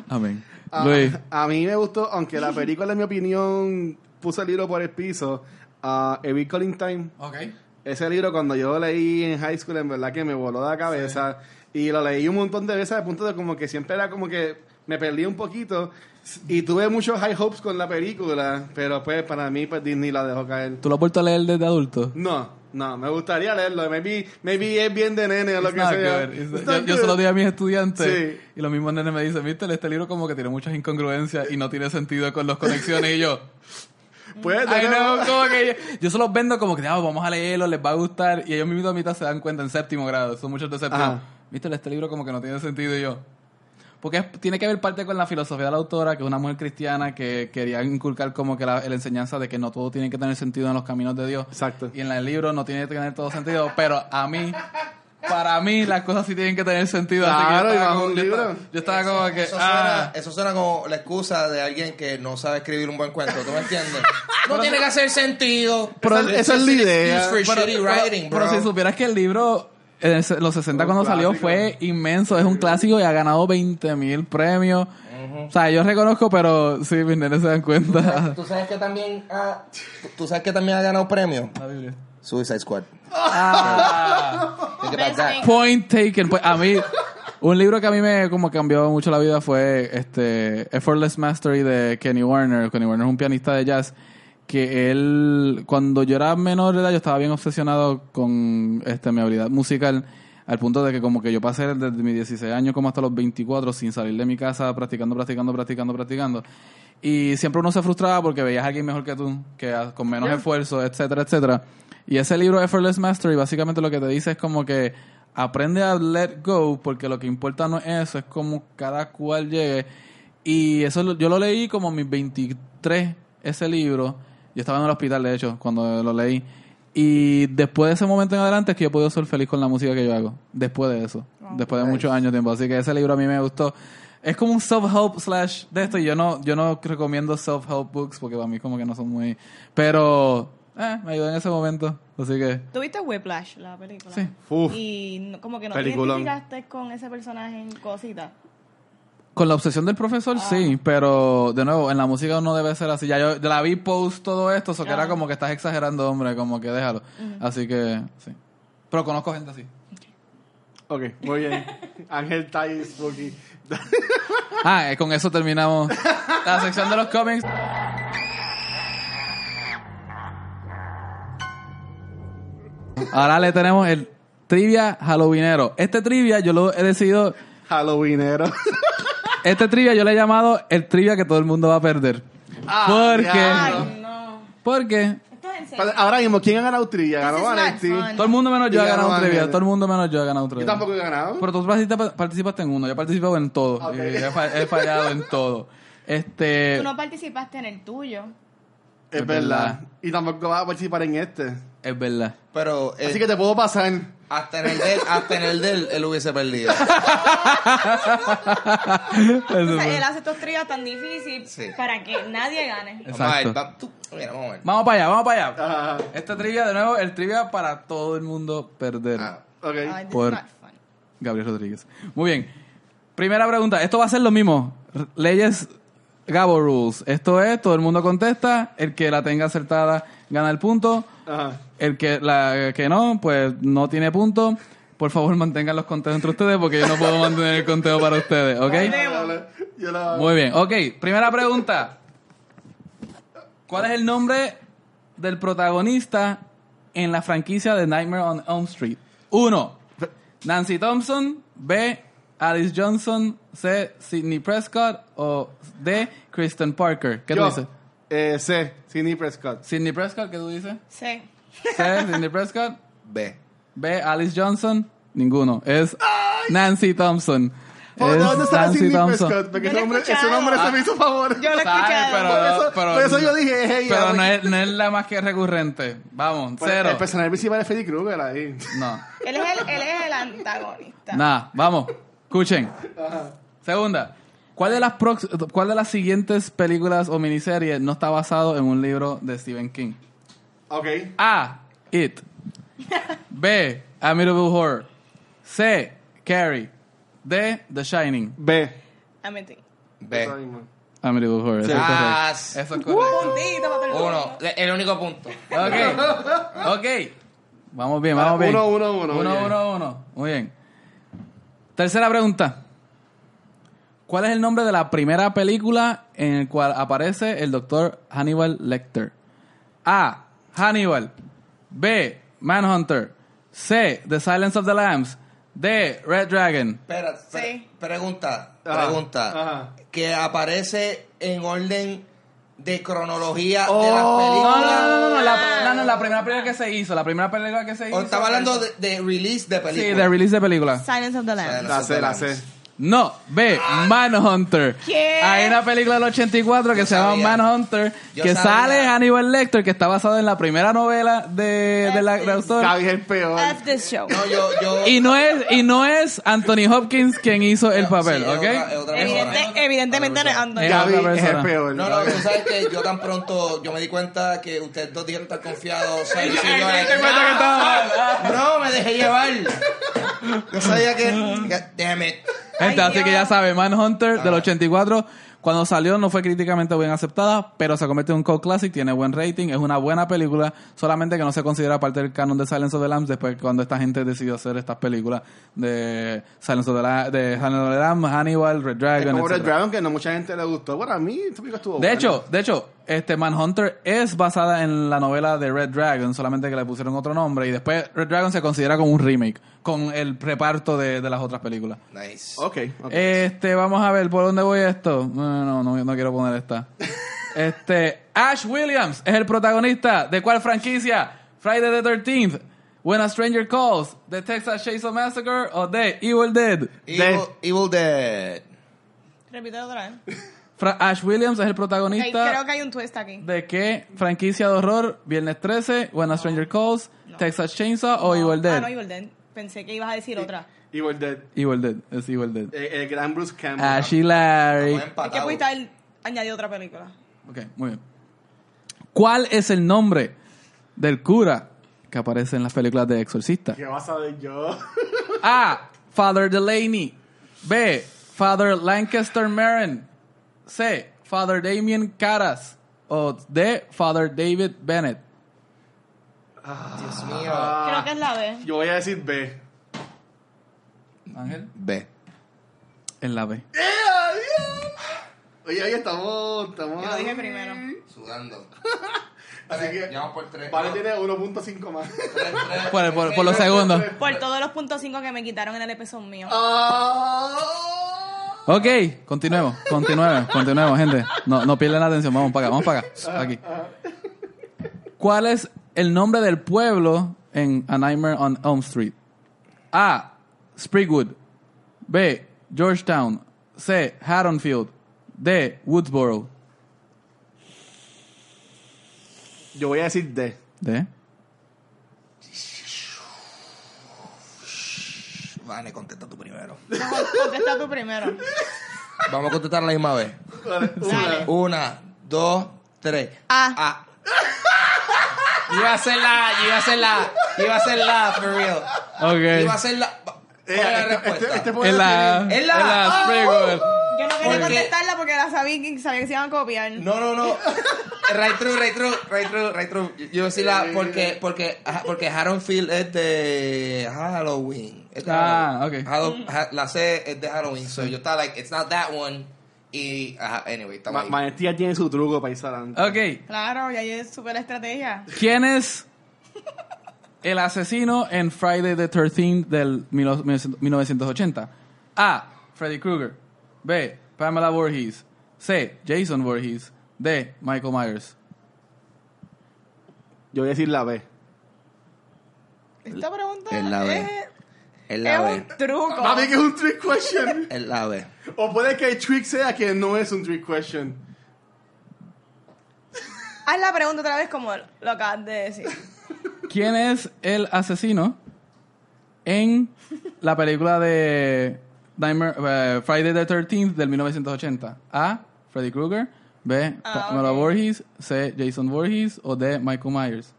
Amén.
Ah,
Luis.
a mí me gustó, aunque la película, en mi opinión, puso el libro por el piso. a A Big Calling Time.
Ok.
Ese libro, cuando yo lo leí en high school, en verdad que me voló la cabeza. Y lo leí un montón de veces, al punto de como que siempre era como que me perdí un poquito. Y tuve muchos high hopes con la película, pero pues para mí, pues Disney la dejó caer.
¿Tú lo has vuelto a leer desde adulto?
No, no, me gustaría leerlo. Maybe, maybe es bien de nene o lo
It's
que sea.
It's- Yo, yo se lo di a mis estudiantes
Sí.
y los mismos nenes me dicen, viste, este libro como que tiene muchas incongruencias y no tiene sentido con las conexiones y yo,
Pues,
ay
no.
como que yo, yo se los vendo como que "Ah, vamos a leerlo, les va a gustar y ellos mismos a mitad se dan cuenta en séptimo grado, son muchos de séptimo,
Ajá.
Viste, este libro como que no tiene sentido y yo. Porque es- tiene que ver parte con la filosofía de la autora, que es una mujer cristiana que quería inculcar como que la, la enseñanza de que no todo tiene que tener sentido en los caminos de Dios.
Exacto.
Y en el libro no tiene que tener todo sentido, pero a mí, para mí, las cosas sí tienen que tener sentido. así que
Claro,
yo
y
estaba
un
yo
libro.
estaba- Yo estaba como que,
Eso,
ah,
suena, eso suena como la excusa de alguien que no sabe escribir un buen cuento. ¿Tú me entiendes? no tiene que hacer sentido.
Pero
It's
esa es la idea.
pero, si supieras que el libro en el- los 60
Un
cuando salió fue inmenso, es un clásico y ha ganado 20 mil premios. O sea, yo reconozco, pero sí, mis nenes se dan cuenta.
¿Tú sabes que también ha, tú sabes que también ha ganado premio?
La Biblia.
Suicide Squad.
Ah. Point taken. Pues a mí, un libro que a mí me como cambió mucho la vida fue este Effortless Mastery de Kenny Warner. Kenny Warner es un pianista de jazz que él, cuando yo era menor de edad, yo estaba bien obsesionado con este mi habilidad musical. Al punto de que como que yo pasé desde mis 16 años como hasta los 24 sin salir de mi casa practicando, practicando, practicando, practicando. Y siempre uno se frustraba porque veías a alguien mejor que tú, que con menos esfuerzo, etcétera, etcétera. Y ese libro Effortless Mastery básicamente lo que te dice es como que aprende a let go porque lo que importa no es eso, es como cada cual llegue. Y eso yo lo leí como mis 23, ese libro. Yo estaba en el hospital, de hecho, cuando lo leí. Y después de ese momento en adelante es que yo he podido ser feliz con la música que yo hago. Después de eso. después de muchos años de tiempo. Así que ese libro a mí me gustó. Es como un self-help slash de esto. Y yo no, yo no recomiendo self-help books porque para mí como que no son muy... Pero eh, me ayudó en ese momento. Así que...
¿Tuviste Whiplash, la película?
Sí.
Uf.
Y como que no
Peliculón.
te identificaste con ese personaje en cositas.
Con la obsesión del profesor, sí, pero de nuevo, en la música no debe ser así. Ya yo la vi post todo esto, eso que era
Ah.
como que estás exagerando, hombre, como que déjalo. Así que, sí. Pero conozco gente así.
Ok, muy bien. Ángel Tai Spooky.
Ah, eh, con eso terminamos la sección de los cómics. Ahora le tenemos el trivia halloweenero. Este trivia yo lo he decidido,
Halloweenero.
este trivia yo le he llamado el trivia que todo el mundo va a perder.
Ah,
Porque.
Ay, no.
porque
Esto es en serio.
Pero Ahora mismo, ¿quién ha ganado trivia? Ganó
This is not
Vanetti.
todo el mundo menos yo ha ganado un trivia. Todo el mundo menos yo ha ganado un
Yo
trivia.
tampoco he ganado.
Pero tú participa- participaste en uno, yo he participado en todo. He, fa- he fallado en todo. Este,
Tú no participaste en el tuyo.
es
es
verdad.
verdad.
Y tampoco vas a participar en este.
es verdad.
Pero eh,
Así que te puedo pasar.
Hasta en el del, hasta en el del, él hubiese perdido.
Sea, él hace estos tríos tan difíciles
Sí.
para que nadie gane.
Vamos a ver,
Exacto.
va- tú- mira, vamos a ver.
Vamos para allá, vamos para allá.
Ajá.
Este trivia, de nuevo, el trivia para todo el mundo perder.
Ah,
Ok.
Ay, this
Por-
is not fun.
Gabriel Rodríguez. Muy bien. Primera pregunta. Esto va a ser lo mismo. R- Leyes Gabo Rules. Esto es, todo el mundo contesta. El que la tenga acertada gana el punto.
Ajá.
El que la que no, pues no tiene punto. Por favor, mantengan los conteos entre ustedes porque yo no puedo mantener el conteo para ustedes, ¿ok? Muy bien, ok. Primera pregunta. ¿Cuál es el nombre del protagonista en la franquicia de Nightmare on Elm Street? Uno, Nancy Thompson. B, Alice Johnson. C, Sidney Prescott. O D, Kristen Parker. ¿Qué
Yo,
tú dices?
Eh, C. Sidney Prescott.
Sidney Prescott, ¿qué tú dices?
Sí.
C, Sidney Prescott.
B.
B, Alice Johnson. Ninguno. Es Nancy Thompson.
¿Por
Es
dónde sale
Nancy
Sidney
Thompson.
Prescott? Porque
Yo
ese
lo he
nombre, ese
escuchado.
nombre se me hizo favor.
Yo lo he
¿Sabes?
escuchado.
Pero-
por, eso,
pero-
por eso yo dije, hey,
Pero
ya,
no es, no es la más que recurrente. Vamos,
Pues,
cero.
El personaje principal es Freddy Krueger ahí.
No.
Él es el, él es el antagonista.
Nada, vamos. Escuchen. Segunda. ¿Cuál de, las prox- ¿Cuál de las siguientes películas o miniseries no está basado en un libro de Stephen King?
Ok.
A. It. B. Amityville Horror. C. Carrie. D. The Shining.
B.
Amity.
B.
Amityville Horror. Eso es
Ah.
Eso es correcto.
Uno, el único punto.
Ok. Ok. Vamos bien, vamos
Ah,
bien.
uno, uno, uno,
Uno, uno, uno. Muy bien. Tercera pregunta. ¿Cuál es el nombre de la primera película en el cual aparece el doctor Hannibal Lecter? A. Hannibal. B. Manhunter. C. The Silence of the Lambs. D. Red Dragon.
Espera,
Sí.
pregunta, pregunta.
ajá.
Que aparece en orden de cronología de
Oh.
las
No,
películas.
no, no, no, no, la, no, no, la primera película que se hizo, la primera película que se hizo.
O estaba hablando de, de release de
Sí,
películas.
de release de película.
Silence of the Lambs.
La sé, la sé.
No, B, Manhunter.
¿Qué?
Hay una película del 84 que
Yo
se llama
sabía.
Manhunter,
Yo
que
sabía.
sale Hannibal Lecter, que está basada en la primera novela de, de la de autor.
Gaby es el peor.
F this show.
No, yo, yo.
Y no es y no es Anthony Hopkins quien hizo el papel,
Sí, es
¿ok?
otra- es otra
Evidente-
persona.
evidentemente no es Anthony.
Es
Gaby
otra
es el peor.
No, no, tú sabes que yo tan pronto, yo me di cuenta que ustedes dos dijeron estar confiados. o sea, yo, like, no, me dejé llevar. Yo sabía que. God damn it.
Gente,
Ay,
así que ya sabe, Manhunter del 84, cuando salió no fue críticamente bien aceptada, pero se convierte en un cult classic, tiene buen rating, es una buena película, solamente que no se considera parte del canon de Silence of the Lambs después cuando esta gente decidió hacer estas películas de Silence of the, La- de Silence of the Lambs, Hannibal, Red Dragon,
como Red. Dragon, que no mucha gente le gustó. Bueno, a mí esta película estuvo
De
buena.
hecho, de hecho, este Manhunter es basada en la novela de Red Dragon, solamente que le pusieron otro nombre y después Red Dragon se considera como un remake con el reparto de, de las otras películas.
Nice.
Ok, ok.
Este, vamos a ver por dónde voy esto. No, no, no, no quiero poner esta. Este, Ash Williams es el protagonista de cuál franquicia? Friday the 13th, When a Stranger Calls, The Texas Chainsaw Massacre o The Evil Dead.
Evil, Evil Dead.
Repite otra vez.
Fra- Ash Williams es el protagonista
creo que hay un twist aquí.
de qué franquicia de horror? Viernes 13, When a Stranger Calls, Texas Chainsaw o Evil
Ah,
Dead.
no, Evil Dead. Pensé que ibas a decir otra.
Evil Dead.
Evil Dead, es Evil Dead.
Eh, el gran Bruce Campbell.
Ashy Larry.
Es que pudiste haber añadido otra película.
Ok, muy bien. ¿Cuál es el nombre del cura que aparece en las películas de Exorcista?
¿Qué vas a ver yo?
A. Father Delaney. B. Father Lancaster Marin. C. Father Damien Caras. O D. Father David Bennett.
Dios mío.
Creo que es la B.
Yo voy a decir B.
Ángel.
B.
En la B.
¡Eh, Oye, oye, estamos... estamos
Yo lo dije primero.
Sudando.
Así que...
Llevamos por tres.
Vale tiene 1.5 más.
Por, por- por los segundos.
Por todos los puntos 5 que me quitaron en el EP son míos.
Ok, continuemos, continuemos, continuemos, gente. No, no pierdan la atención, vamos para acá, vamos para acá. Aquí. ¿Cuál es el nombre del pueblo en A Nightmare on Elm Street? A. Sprigwood. B. Georgetown. C. Haddonfield. D. Woodsboro.
Yo voy a decir D.
D.
Vane, contesta tú primero.
Contesta tú primero.
Vamos a contestar a la misma vez.
Dale, una.
Una, dos, tres.
A.
A. Yo iba a hacer la, yo iba a hacer la, yo iba a hacer la, for real. Yo iba a
Ok.
hacer la. ¿Cuál
Eh,
es la
este-
respuesta?
este- este
Es la,
Es la-
es la
¡Ah!
Sprigwood.
Yo no quería
Porque-
contestarla porque la sabía que, sabía que se iban a copiar.
No, no, no. Right true, right true, right true, right true. Yo iba a decir la, porque, porque, porque Haddonfield es de Halloween.
Ah,
Halloween.
ok.
Hallow- ha- la C es de Halloween, so yo estaba like, it's not that one. Y, ajá, anyway, estamos
Ma-
ahí.
Maestría tiene su truco para irse adelante.
Ok.
Claro, ya es super estrategia.
¿Quién es el asesino en Friday the 13th del 1980? A. Freddy Krueger. B. Pamela Voorhees. C. Jason Voorhees. D. Michael Myers.
Yo voy a decir la B.
Esta pregunta
Es la B.
es,
Es
es
la
un truco.
Mami, que es un trick question.
Es la B.
o puede que el trick sea que no es un trick question.
Haz la pregunta otra vez como lo acabas de decir.
¿Quién es el asesino en la película de Nightmare- eh, Friday the 13th del 1980? A. Freddy Krueger. B.
Ah,
Pamela
ok.
Voorhees. C. Jason Voorhees. O D. Michael Myers.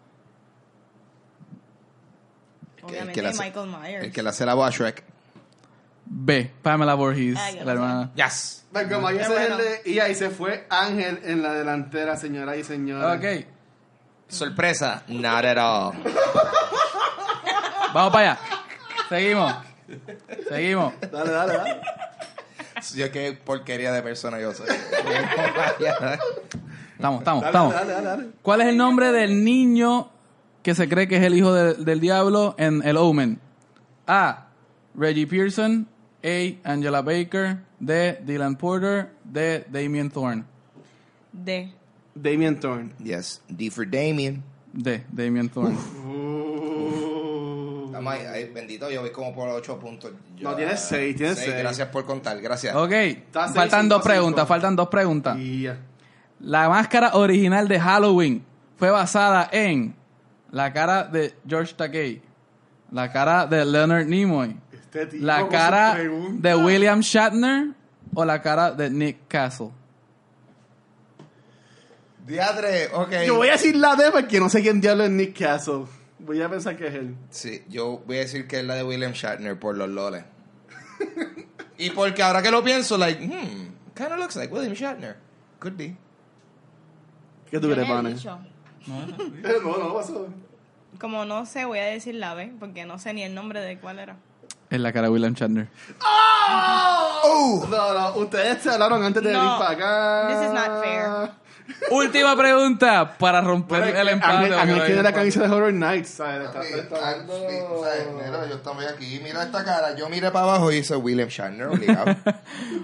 Obviamente
que la hace-
Michael Myers.
El que le hace la voz a Shrek.
B. Pamela Voorhees.
Ah,
la hermana.
Yes.
Michael Myers
Qué
es el
bueno.
de- y ahí se fue Ángel en la delantera, señoras y señores.
Ok.
Sorpresa. Not at all.
Vamos para allá. Seguimos. Seguimos.
Dale, dale, dale.
Yo qué porquería de persona yo soy.
Estamos, estamos,
Dale,
estamos.
dale, dale, dale.
¿Cuál es el nombre del niño que se cree que es el hijo de- del diablo en El Omen? A. Reggie Pearson. A. Angela Baker. D. Dylan Porter. D. Damien Thorne.
D.
Damien Thorne.
yes. D for Damien.
D. Damien Thorne.
Estamos ahí, ahí, bendito, yo voy como por 8 puntos. Yo-
No, tienes seis, tienes seis.
Gracias por contar, gracias.
Ok.
seis,
Faltan
cinco,
dos preguntas.
cinco.
Faltan dos preguntas.
Y ya.
La máscara original de Halloween fue basada en la cara de George Takei, la cara de Leonard Nimoy,
Este tipo
la cara de William Shatner o la cara de Nick Castle.
Diadre, ok.
Yo voy a decir la D porque no sé quién diablo es Nick Castle. Voy a pensar que es él.
Sí, yo voy a decir que es la de William Shatner por los loles. y porque ahora que lo pienso, like, hmm, kind of looks like William Shatner. Could be.
¿Qué tú crees, Eh, No, no, pasó.
Como no sé, voy a decir la B, porque no sé ni el nombre de cuál era.
Es la cara de William Shatner.
¡Oh!
No, no, ustedes se hablaron antes de
No,
venir para acá.
this is not fair.
Última pregunta para romper
Bueno,
el empate.
Ángel
porque
tiene la camisa de Horror Nights, ¿sabes? Está-
Sí,
está
ah, sí, ¿sabes? Mira, yo estamos aquí, mira esta cara. Yo miré para abajo y dice William Shatner, obligado.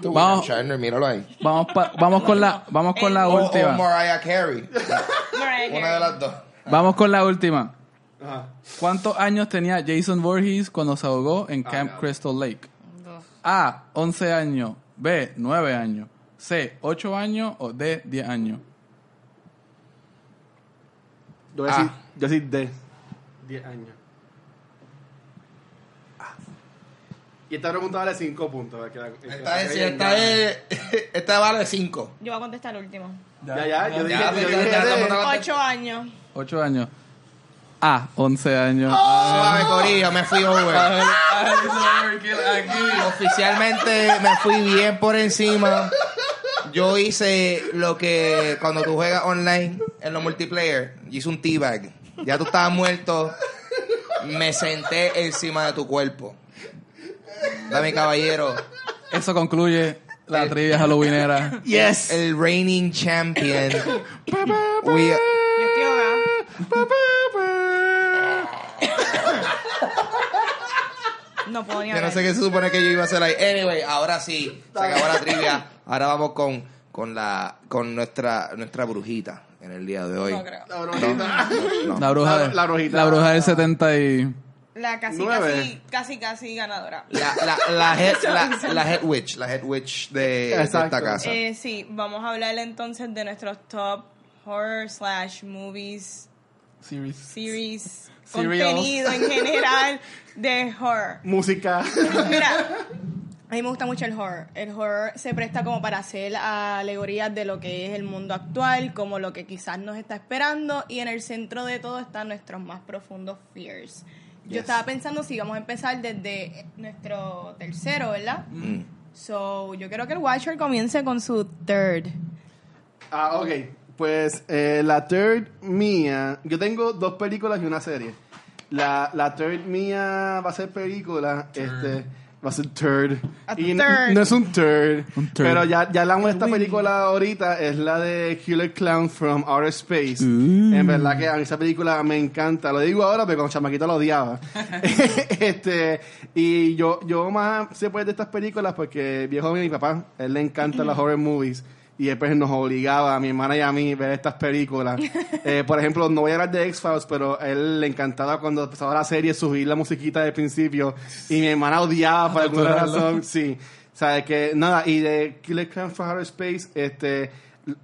Tú, William
Vamos.
Shatner, míralo ahí.
Vamos, pa- vamos con la, vamos con la
O, o
última.
Mariah Carey.
Mariah
Una de las dos.
Vamos con la última.
Ajá.
¿Cuántos años tenía Jason Voorhees cuando se ahogó en Camp Crystal Lake?
Dos.
A, 11 años. B, 9 años. C, 8 años. O D, 10 años.
Yo voy a decir,
Ah.
yo voy a decir D. 10 años. Ah. Y esta pregunta vale 5 puntos. ¿verdad? Que la-
Esta es, esta es, esta vale 5.
Yo voy a contestar el último.
Ya, ya, yo dije,
Ya,
yo
ya,
dije
ya,
D.
ya, ya.
Ocho años.
8 años. A, 11 años.
Suave, Corillo, me fui over. Oficialmente me fui bien por encima. Yo hice lo que cuando tú juegas online en los multiplayer, yo hice un teabag. Ya tú estabas muerto, me senté encima de tu cuerpo. Dame caballero,
Eso concluye la trivia halloweenera.
Yes.
el reigning champion. We-.
No ni
Yo no sé qué se supone que yo iba a hacer ahí. Anyway, ahora sí, se acabó la trivia. Ahora vamos con, con la con nuestra nuestra brujita en el día de hoy.
No creo.
La brujita.
No.
La bruja,
La-
de-
la brujita.
la bruja del 70 y...
La casi,
Nueve.
casi, casi, casi ganadora.
La, la, la, head, la, la head witch, la head witch de, de esta casa.
Eh, sí, vamos a hablar entonces de nuestros top horror slash movies,
Series.
series,
Serials.
contenido en general de horror.
Música.
Mira, a mí me gusta mucho el horror. El horror se presta como para hacer alegorías de lo que es el mundo actual, como lo que quizás nos está esperando, y en el centro de todo están nuestros más profundos fears. Yo
Yes.
estaba pensando si vamos a empezar desde nuestro tercero, ¿verdad?
Mm.
So, yo quiero que el Watcher comience con su third.
Ah, ok. Pues eh, la third mía. Yo tengo dos películas y una serie. La, la third mía va a ser película. Este. Va a ser third.
A
Y no,
third.
no es un third.
Un third.
Pero ya, ya hablamos de esta película ahorita. Es la de Killer Clown from Outer Space. En verdad que a mí esa película me encanta. Lo digo ahora, pero con chamaquito lo odiaba. este, y yo, yo más sé pues de estas películas porque viejo mi papá, él le encantan las horror movies. Y él pues, nos obligaba a mi hermana y a mí a ver estas películas. Eh, por ejemplo, no voy a hablar de X-Files, pero a él le encantaba cuando empezaba la serie subir la musiquita del principio. Y mi hermana odiaba por alguna razón. Sí. ¿Sabes que Nada, y de Killer Clown from Outer Space, este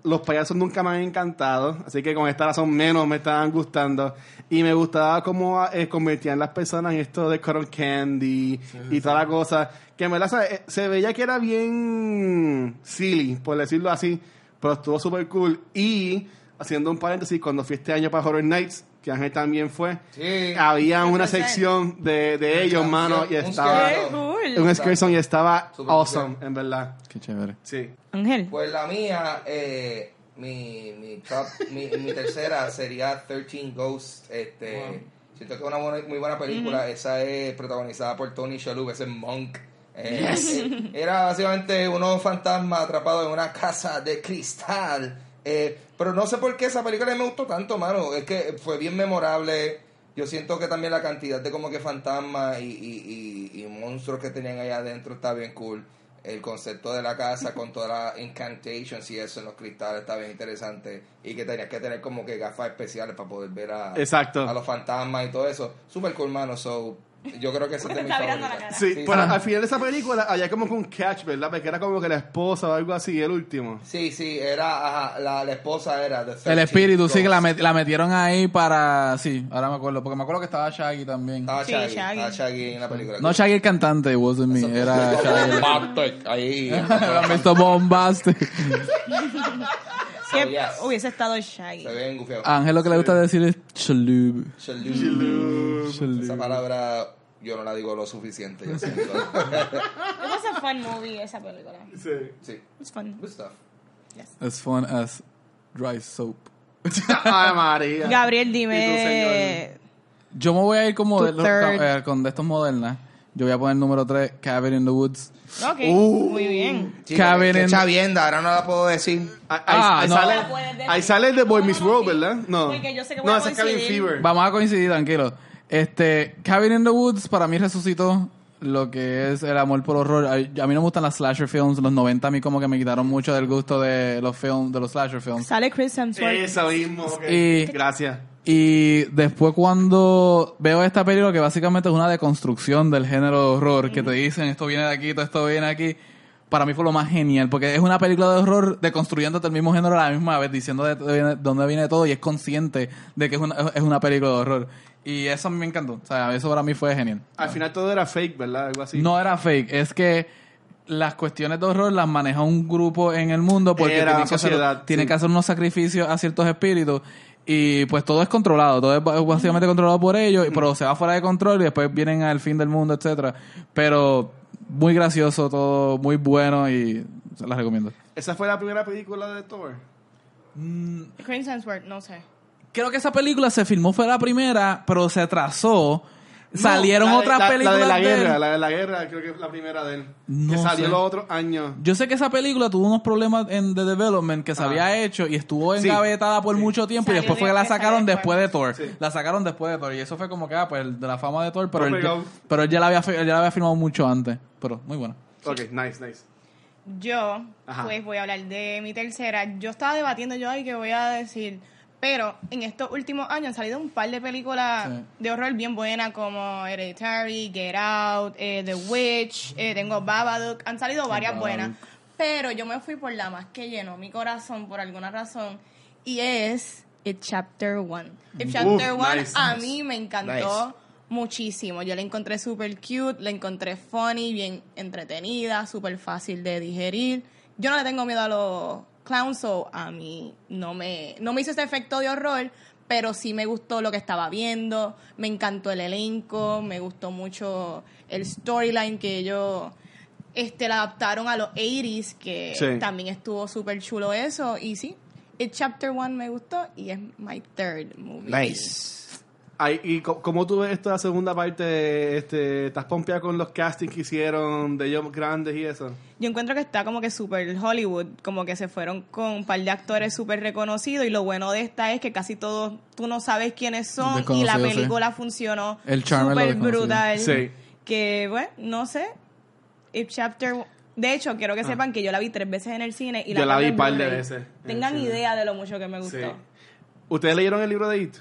los payasos nunca me han encantado, así que con esta razón menos me estaban gustando. Y me gustaba cómo eh, convertían las personas en esto de cotton candy y toda la cosa. Que en verdad se, se veía que era bien silly, por decirlo así, pero estuvo súper cool. Y haciendo un paréntesis, cuando fui este año para Horror Nights, que Ángel también fue,
Sí.
había una sección de, de ellos,
canción,
mano, y
un
estaba
¡Qué
scare.
cool!
un scare song y estaba
Súper
awesome, en verdad.
Qué chévere.
Sí.
Ángel.
Pues la mía, eh, mi, mi, top, mi, mi tercera sería 13 Ghosts. Este, Siento que es una buena- muy buena película. Esa es protagonizada por Tony Shalhoub, ese Monk. Eh, eh, Era básicamente unos fantasmas atrapados en una casa de cristal. Eh, pero no sé por qué esa película me gustó tanto, mano. Es que fue bien memorable. Yo siento que también la cantidad de como que fantasmas y, y, y, y monstruos que tenían ahí adentro está bien cool. El concepto de la casa con todas las incantations y eso en los cristales está bien interesante. Y que tenías que tener como que gafas especiales para poder ver a,
Exacto.
a los fantasmas y todo eso. Super cool, mano. So, yo creo que esa es de mis
Está mirando
favoritas.
Sí, pero al final de esa película había como que un catch, ¿verdad? Porque era como que la esposa o algo así, el último.
Sí, sí, era, ajá, la, la esposa era
El
13
espíritu, sí, que la,
Ghosts.
met- la metieron ahí para... Sí, ahora me acuerdo. Porque me acuerdo que estaba Shaggy también.
Estaba
Sí,
Shaggy,
Shaggy.
estaba Shaggy en la película.
No Shaggy el cantante, it wasn't me. Era Shaggy.
Bombastic, ahí.
Mr. Bombastic.
Que
yes.
hubiese estado Shaggy.
Se ven gufiados.
A Ángel lo que le gusta decir es Chalub.
Shalou. Esa palabra yo no la digo lo suficiente. Yo siento.
It was a fun movie, esa película.
Sí.
sí,
It's fun.
good stuff.
As fun as dry soap.
Ay, María.
Gabriel,
¿Y tú,
dime...
Yo me voy a ir como de, los- eh, con de estos modernas. Yo voy a poner número 3, Cabin in the Woods.
Ok,
Uh.
muy bien.
Cabin
que
in-
chavienda, ahora no la puedo decir.
Ahí,
Ah,
ahí
no.
sale,
La puedes decir.
ahí sale el de Boy Miss
no,
World,
sí.
¿verdad? No.
Porque yo sé que voy
no,
a
ese es Cabin
coincidir.
Fever.
Vamos a coincidir, tranquilo. Este, Cabin in the Woods para mí resucitó lo que es el amor por horror. A, a mí no me gustan las slasher films. Los 90 a mí como que me quitaron mucho del gusto de los films, de los slasher films.
Sale Chris Hemsworth.
Eso mismo. ok.
Y-
Gracias.
Y después cuando veo esta película que básicamente es una deconstrucción del género de horror, que te dicen esto viene de aquí, todo esto viene de aquí, para mí fue lo más genial, porque es una película de horror deconstruyéndote el mismo género a la misma vez, diciendo de dónde viene, dónde viene todo y es consciente de que es una, es una película de horror. Y eso a mí me encantó, o sea, eso para mí fue genial.
Al final todo era fake, ¿verdad? Algo así.
No era fake, es que las cuestiones de horror las maneja un grupo en el mundo porque
Era
tienen, que hacer,
sí.
que hacer unos sacrificios a ciertos espíritus y pues todo es controlado, todo es básicamente controlado por ellos, pero se va fuera de control y después vienen al fin del mundo, etcétera. Pero muy gracioso todo, muy bueno y se las recomiendo.
Esa fue la primera película de Thor.
Chris Hemsworth, no sé.
Creo que esa película se filmó fue la primera, pero se atrasó. Salieron
No, la de-
otras
la-
películas
La de la
de
guerra,
él.
la de la guerra, creo que es la primera de él.
No
que salió
sé.
los otros años.
Yo sé que esa película tuvo unos problemas en The Development que se
Ah.
había hecho y estuvo
Sí.
engavetada por mucho tiempo y después fue que la sacaron después de Thor.
Sí.
La sacaron después de Thor y eso fue como que, ah, pues de la fama de Thor, pero, él, ya, pero él ya la había, ya la había filmado mucho antes. Pero muy buena.
Ok, nice, nice.
Yo,
Ajá.
pues voy a hablar de mi tercera. Yo estaba debatiendo yo, ay, que voy a decir. Pero en estos últimos años han salido un par de películas
Sí.
de horror bien buenas como Hereditary, Get Out, eh, The Witch, eh, tengo Babadook. Han salido varias
Babadook.
buenas. Pero yo me fui por la más que llenó mi corazón por alguna razón. Y es It Chapter 1. It Chapter 1
nice,
a
nice.
mí me encantó
Nice.
muchísimo. Yo la encontré súper cute, la encontré funny, bien entretenida, súper fácil de digerir. Yo no le tengo miedo a los clowns, so a mí no me, no me hizo ese efecto de horror, pero sí me gustó lo que estaba viendo, me encantó el elenco, me gustó mucho el storyline que ellos este, la adaptaron a los 80s, que
Sí.
también estuvo súper chulo eso, y sí. It Chapter 1 me gustó y es my third movie.
Nice.
Ay, ¿Y cómo tú ves esta segunda parte? Este, ¿Estás pompeada con los castings que hicieron de ellos grandes y eso?
Yo encuentro que está como que súper Hollywood, como que se fueron con un par de actores súper reconocidos y lo bueno de esta es que casi todos tú no sabes quiénes son y la
Desconocidos, sí.
película funcionó
El
súper brutal.
Sí.
Que, bueno, no sé. If Chapter... De hecho, quiero que sepan que yo la vi tres veces en el cine y
Ah. Yo la vi
en
par de veces
Tengan idea de lo mucho que me gustó.
Sí. ¿Ustedes leyeron el libro de It?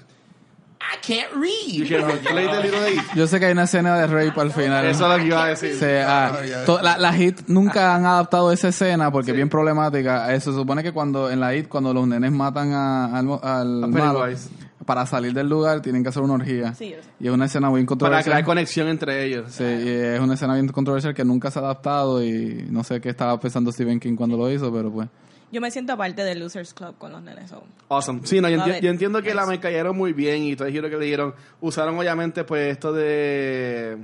I can't read.
You.
Yo sé que hay una escena de rape al final.
Eso es lo que iba a decir.
Sí, ah, to- la, la hit nunca han adaptado esa escena porque es bien problemática. Eh, se supone que cuando en la hit, cuando los nenes matan a- al, al
A
malo,
Pennywise.
Para salir del lugar tienen que hacer una orgía.
Sí, yo sé.
Y es una escena muy
Para
controversial.
crear conexión entre ellos.
Sí, y es una escena bien controversial que nunca se ha adaptado y no sé qué estaba pensando Stephen King cuando lo hizo, pero pues.
Yo me siento aparte del Losers Club con los nenes. so.
Awesome. Sí, no, yo,
A
enti- yo entiendo que
nice.
la me cayeron muy bien y todo el giro que le dieron. Usaron obviamente pues esto de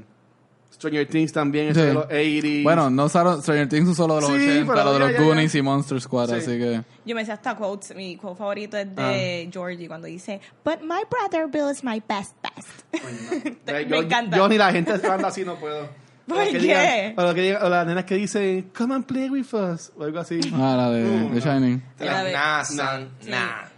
Stranger Things también, eso
Sí.
de los 80s.
Bueno, no usaron Stranger Things usó lo de los
Sí,
80,
pero
lo de
ya,
los
ya, ya.
Goonies y Monster Squad,
Sí.
así que.
Yo me sé hasta quotes. Mi quote favorito es
Ah.
de Georgie cuando dice, But my brother Bill is my best best. Me
yo,
encanta.
Yo ni la gente anda así no puedo.
¿Por
O
qué?
digan- o, que las nenas que dicen, come and play with us. O algo así.
Ah, la de,
Uh,
The Shining.
La de-
Nah, son,
Sí.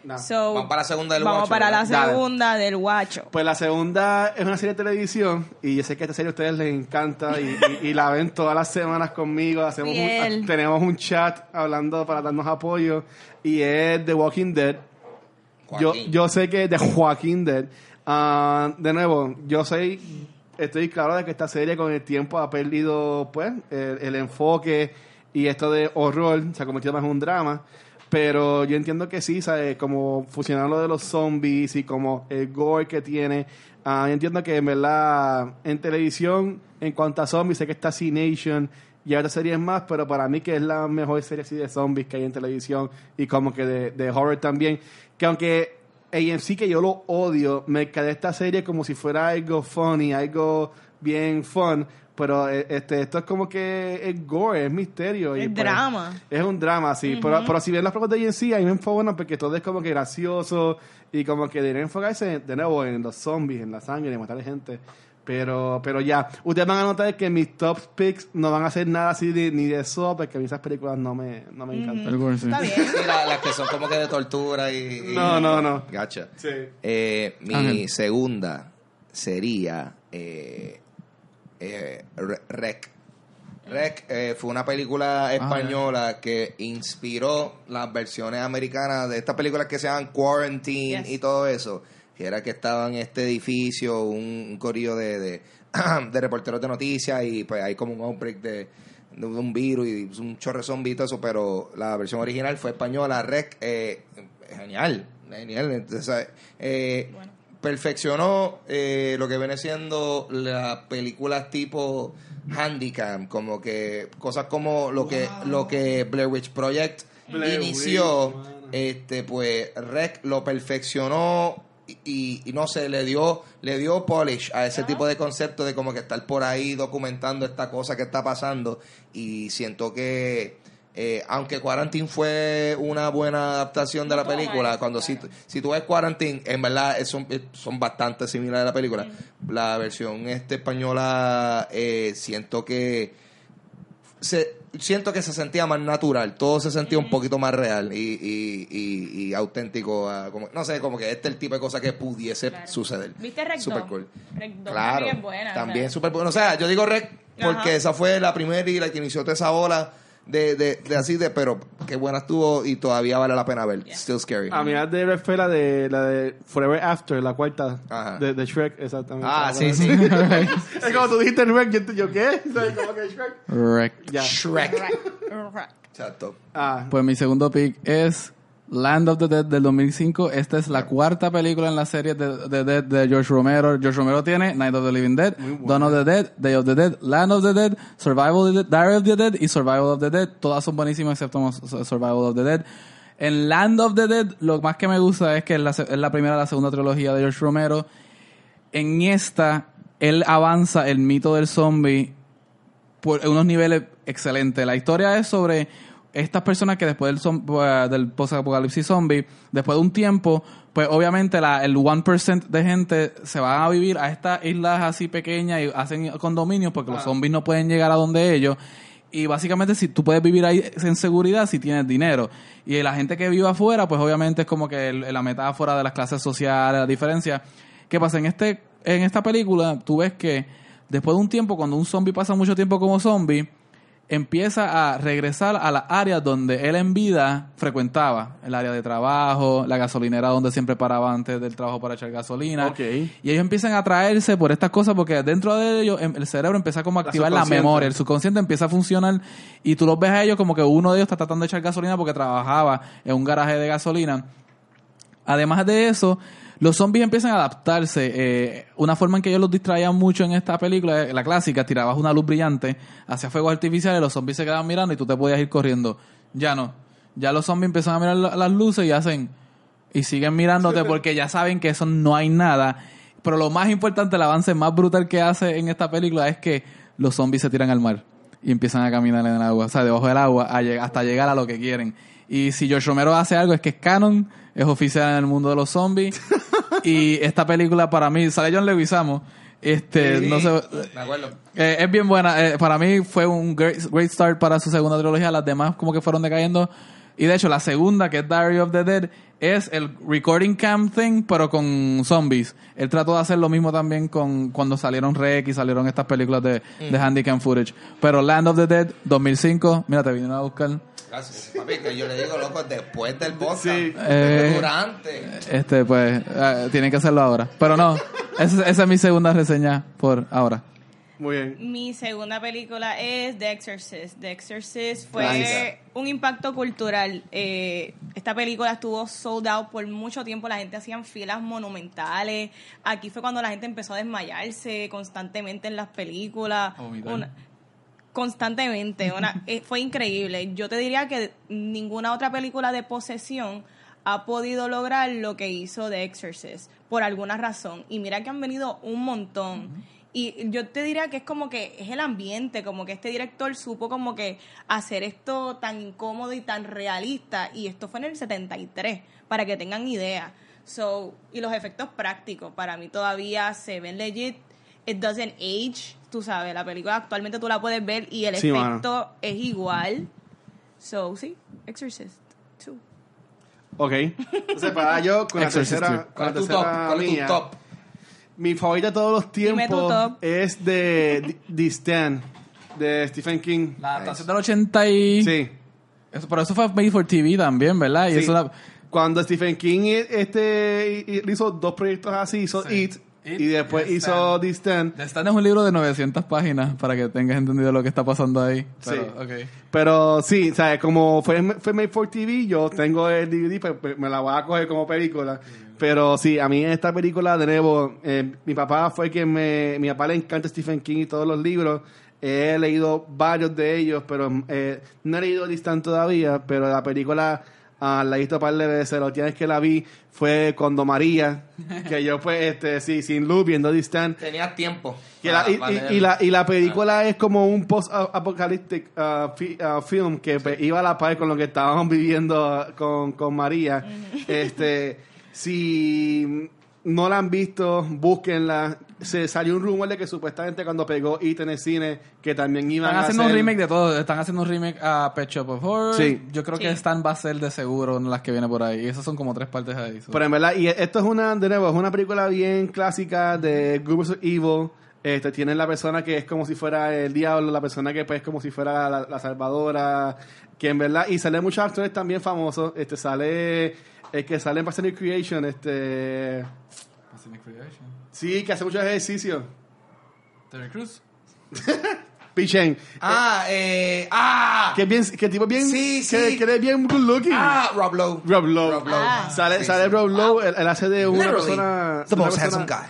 Nah.
No.
So,
Vamos para la segunda del
Vamos
guacho,
para la
¿verdad?
Dale.
segunda del guacho.
Pues la segunda es una serie de televisión y yo sé que esta serie a ustedes les encanta y, y- y la ven todas las semanas conmigo. Hacemos un- tenemos un chat hablando para darnos apoyo y es The Walking Dead. Yo,
Joaquín.
yo sé que de Joaquín Dead. Ah, de nuevo, yo sé, estoy claro de que esta serie con el tiempo ha perdido pues el, el enfoque y esto de horror se ha convertido más en un drama. Pero yo entiendo que sí, ¿sabes? Como fusionar lo de los zombies y como el gore que tiene. Ah, yo entiendo que en verdad en televisión, en cuanto a zombies, sé que está C-Nation y otras series más, pero para mí que es la mejor serie así de zombies que hay en televisión y como que de, de horror también. Que aunque AMC, que yo lo odio, me quedé esta serie como si fuera algo funny, algo bien fun, pero eh, este, esto es como que es gore, es misterio. y
Es
pues,
drama.
es un drama, sí. pero, pero si ven las pruebas de AMC, a mí me enfocan porque todo es como que gracioso y como que deberían enfocarse de nuevo en los zombies, en la sangre, en matar gente. Pero, pero ya, ustedes van a notar que mis top picks no van a hacer nada así de- ni de eso, porque a mí esas películas no me, no me encantan.
Sí.
Está bien.
Sí, la- las que son como que de tortura y... y-
No, no, no.
Gacha.
Sí.
Eh, mi
Ángel.
segunda sería eh, eh, Re- Rec. Rec eh, fue una película española que inspiró las versiones americanas de estas películas que se llaman Quarantine
Yes.
y todo eso. Que era que estaba en este edificio un, un corillo de, de, de reporteros de noticias y pues hay como un outbreak de, de un virus y un chorre zombie y todo eso, pero la versión original fue española. Rec, eh, genial, genial. Entonces, eh,
Bueno.
Perfeccionó eh, lo que viene siendo las películas tipo Handicam, como que cosas como lo que lo que Blair Witch Project
Blair
inició,
Witch,
este pues Rec lo perfeccionó y, y- y no sé, le dio le dio polish a ese tipo de concepto de como que estar por ahí documentando esta cosa que está pasando y siento que eh, aunque Quarantine fue una buena adaptación de la película, cuando si, si tú ves Quarantine, en verdad son, son bastante similares a la película. La versión este española eh, siento que se, siento que se sentía más natural, todo se sentía un poquito más real y, y, y, y auténtico. como, no sé, como que este es el tipo de cosa que pudiese
Claro.
suceder.
¿Viste Rec
Super
2?
cool.
Rec 2
Claro,
también es buena, o
también
sea.
súper bueno. O sea, yo digo Rec porque
Ajá.
esa fue la primera y la que inició toda esa ola de, de, de así de, pero qué buena estuvo y todavía vale la pena ver.
Yeah.
Still scary.
A mí la de Red fue la de, la de Forever After, la cuarta
Ajá.
de, de Shrek, exactamente.
Ah, sí, sí.
Es como tú dijiste Shrek, yo, yo ¿qué? ¿Sabes? Como que Shrek.
Shrek.
Rec. Rec.
Exacto.
Ah,
Pues mi segundo pick es Land of the Dead del 2005. Esta es la cuarta película en la serie de, de, de, de George Romero. George Romero tiene Night of the Living Dead, Dawn of the Dead, Day of the Dead, Land of the Dead, Survival of the Dead, Diary of the Dead y Survival of the Dead. Todas son buenísimas excepto Survival of the Dead. En Land of the Dead, lo más que me gusta es que es la, es la primera la segunda trilogía de George Romero. En esta, él avanza el mito del zombie por unos niveles excelentes. La historia es sobre estas personas que después del, zom- eh, del post-apocalipsis zombie, después de un tiempo, pues obviamente la, el 1% de gente se van a vivir a estas islas así pequeñas y hacen condominios porque los zombies no pueden llegar a donde ellos. Y básicamente si tú puedes vivir ahí en seguridad si tienes dinero. Y la gente que vive afuera, pues obviamente es como que el- la metáfora de las clases sociales, la diferencia. ¿Qué pasa? En, este, en esta película tú ves que después de un tiempo, cuando un zombie pasa mucho tiempo como zombie, empieza a regresar a las áreas donde él en vida frecuentaba, el área de trabajo, la gasolinera donde siempre paraba antes del trabajo para echar gasolina. Y ellos empiezan a atraerse por estas cosas porque dentro de ellos em- el cerebro empieza como a
La
activar la,
subconsciente.
memoria, el subconsciente empieza a funcionar y tú los ves a ellos como que uno de ellos está tratando de echar gasolina porque trabajaba en un garaje de gasolina. Además de eso, los zombies empiezan a adaptarse. Eh, una forma en que ellos los distraían mucho en esta película, eh, la clásica, tirabas una luz brillante hacia fuegos artificiales, los zombies se quedaban mirando y tú te podías ir corriendo. Ya no. Ya los zombies empiezan a mirar la- las luces y hacen... Y siguen mirándote porque ya saben que eso no hay nada. Pero lo más importante, el avance más brutal que hace en esta película es que los zombies se tiran al mar y empiezan a caminar en el agua, o sea, debajo del agua, hasta llegar a lo que quieren. Y si George Romero hace algo, es que es canon, es oficial en el mundo de los zombies. y esta película para mí, sale John Leguizamo, este,
Sí,
no sé,
Me acuerdo.
eh, es bien buena. Eh, para mí fue un great, great start para su segunda trilogía. Las demás como que fueron decayendo. Y de hecho, la segunda, que es Diary of the Dead, es el recording cam thing, pero con zombies. Él trató de hacer lo mismo también con cuando salieron Rec y salieron estas películas de, de handycam footage. Pero Land of the Dead, 2005, mira, te vinieron a buscar.
Gracias, papi, que yo le digo, loco, después del podcast.
Sí.
Eh,
durante.
Este, pues, eh, tienen que hacerlo ahora. Pero no, esa, esa es mi segunda reseña por ahora.
Muy bien.
Mi segunda película es The Exorcist. The Exorcist fue un impacto cultural. Eh, esta película estuvo sold out por mucho tiempo. La gente hacían filas monumentales. Aquí fue cuando la gente empezó a desmayarse constantemente en las películas. Una- constantemente. Una, eh, fue increíble. Yo te diría que ninguna otra película de posesión ha podido lograr lo que hizo The Exorcist por alguna razón. Y mira que han venido un montón. Y yo te diría que es como que es el ambiente, como que este director supo como que hacer esto tan incómodo y tan realista. Y esto fue en el 73, para que tengan idea. So, y los efectos prácticos, para mí todavía se ven legit. It doesn't age, tú sabes, la película actualmente tú la puedes ver y el
Sí, mano.
efecto es igual. So, sí, Exorcist 2.
Ok. Entonces, para yo, con la
Exorcist
tercera,
two.
con la
¿Cuál es tu top?
tercera
¿Cuál es tu
mía,
top?
Mi favorita de todos los tiempos es de The Stand, de Stephen King.
La adaptación del 80 y...
Sí.
Eso, pero eso fue Made for TV también, ¿verdad? Y
Sí.
eso la-
Cuando Stephen King este y- y hizo dos proyectos así, hizo
Sí.
It,
It
y después hizo. The Stand.
The Stand es un libro de 900 páginas para que tengas entendido lo que está pasando ahí. Pero,
Sí.
ok.
Pero sí, o sea, como fue, fue Made for TV, yo tengo el DVD, pues, pues, me la voy a coger como película. Pero sí, a mí esta película, de nuevo, eh, mi papá fue quien me... Mi papá le encanta Stephen King y todos los libros. He leído varios de ellos, pero eh, no he leído Distant todavía, pero la película ah, la he visto un par de veces. La última vez que la vi fue cuando María, que yo pues, este, sí, sin luz, viendo Distant.
Tenías tiempo.
Que la- y, y- y la, y la película es como un post-apocalyptic uh, fi- uh, film que pues, iba a la par con lo que estábamos viviendo con, con María. este, si no la han visto, búsquenla. Se salió un rumor de que supuestamente cuando pegó It en el cine, que también iban
Están
a
haciendo un remake de todo. Están haciendo un remake a Pet Shop of Horror.
Sí.
Yo creo que. Stan va a ser de seguro en las que viene por ahí. Y esas son como tres partes ahí. so.
Pero en verdad, y esto es una, de nuevo, es una película bien clásica de Good vs. Evil. Este, tienen la persona que es como si fuera el diablo, la persona que pues es como si fuera la, la salvadora, que en verdad, y salen muchos actores también famosos, este sale, el que sale en Parks and Recreation, este,
Pacific Creation.
sí, que hace mucho ejercicio,
Terry Crews.
Pichen,
Ah, eh. Ah.
que es bien, que tipo bien,
Sí, sí.
que es bien good looking.
Ah, Rob Lowe.
Rob Lowe.
Rob Lowe.
Ah.
Sale,
Sí,
sale
sí.
Rob Lowe, él, él hace de una
Literally,
persona,
The most
persona-
handsome guy.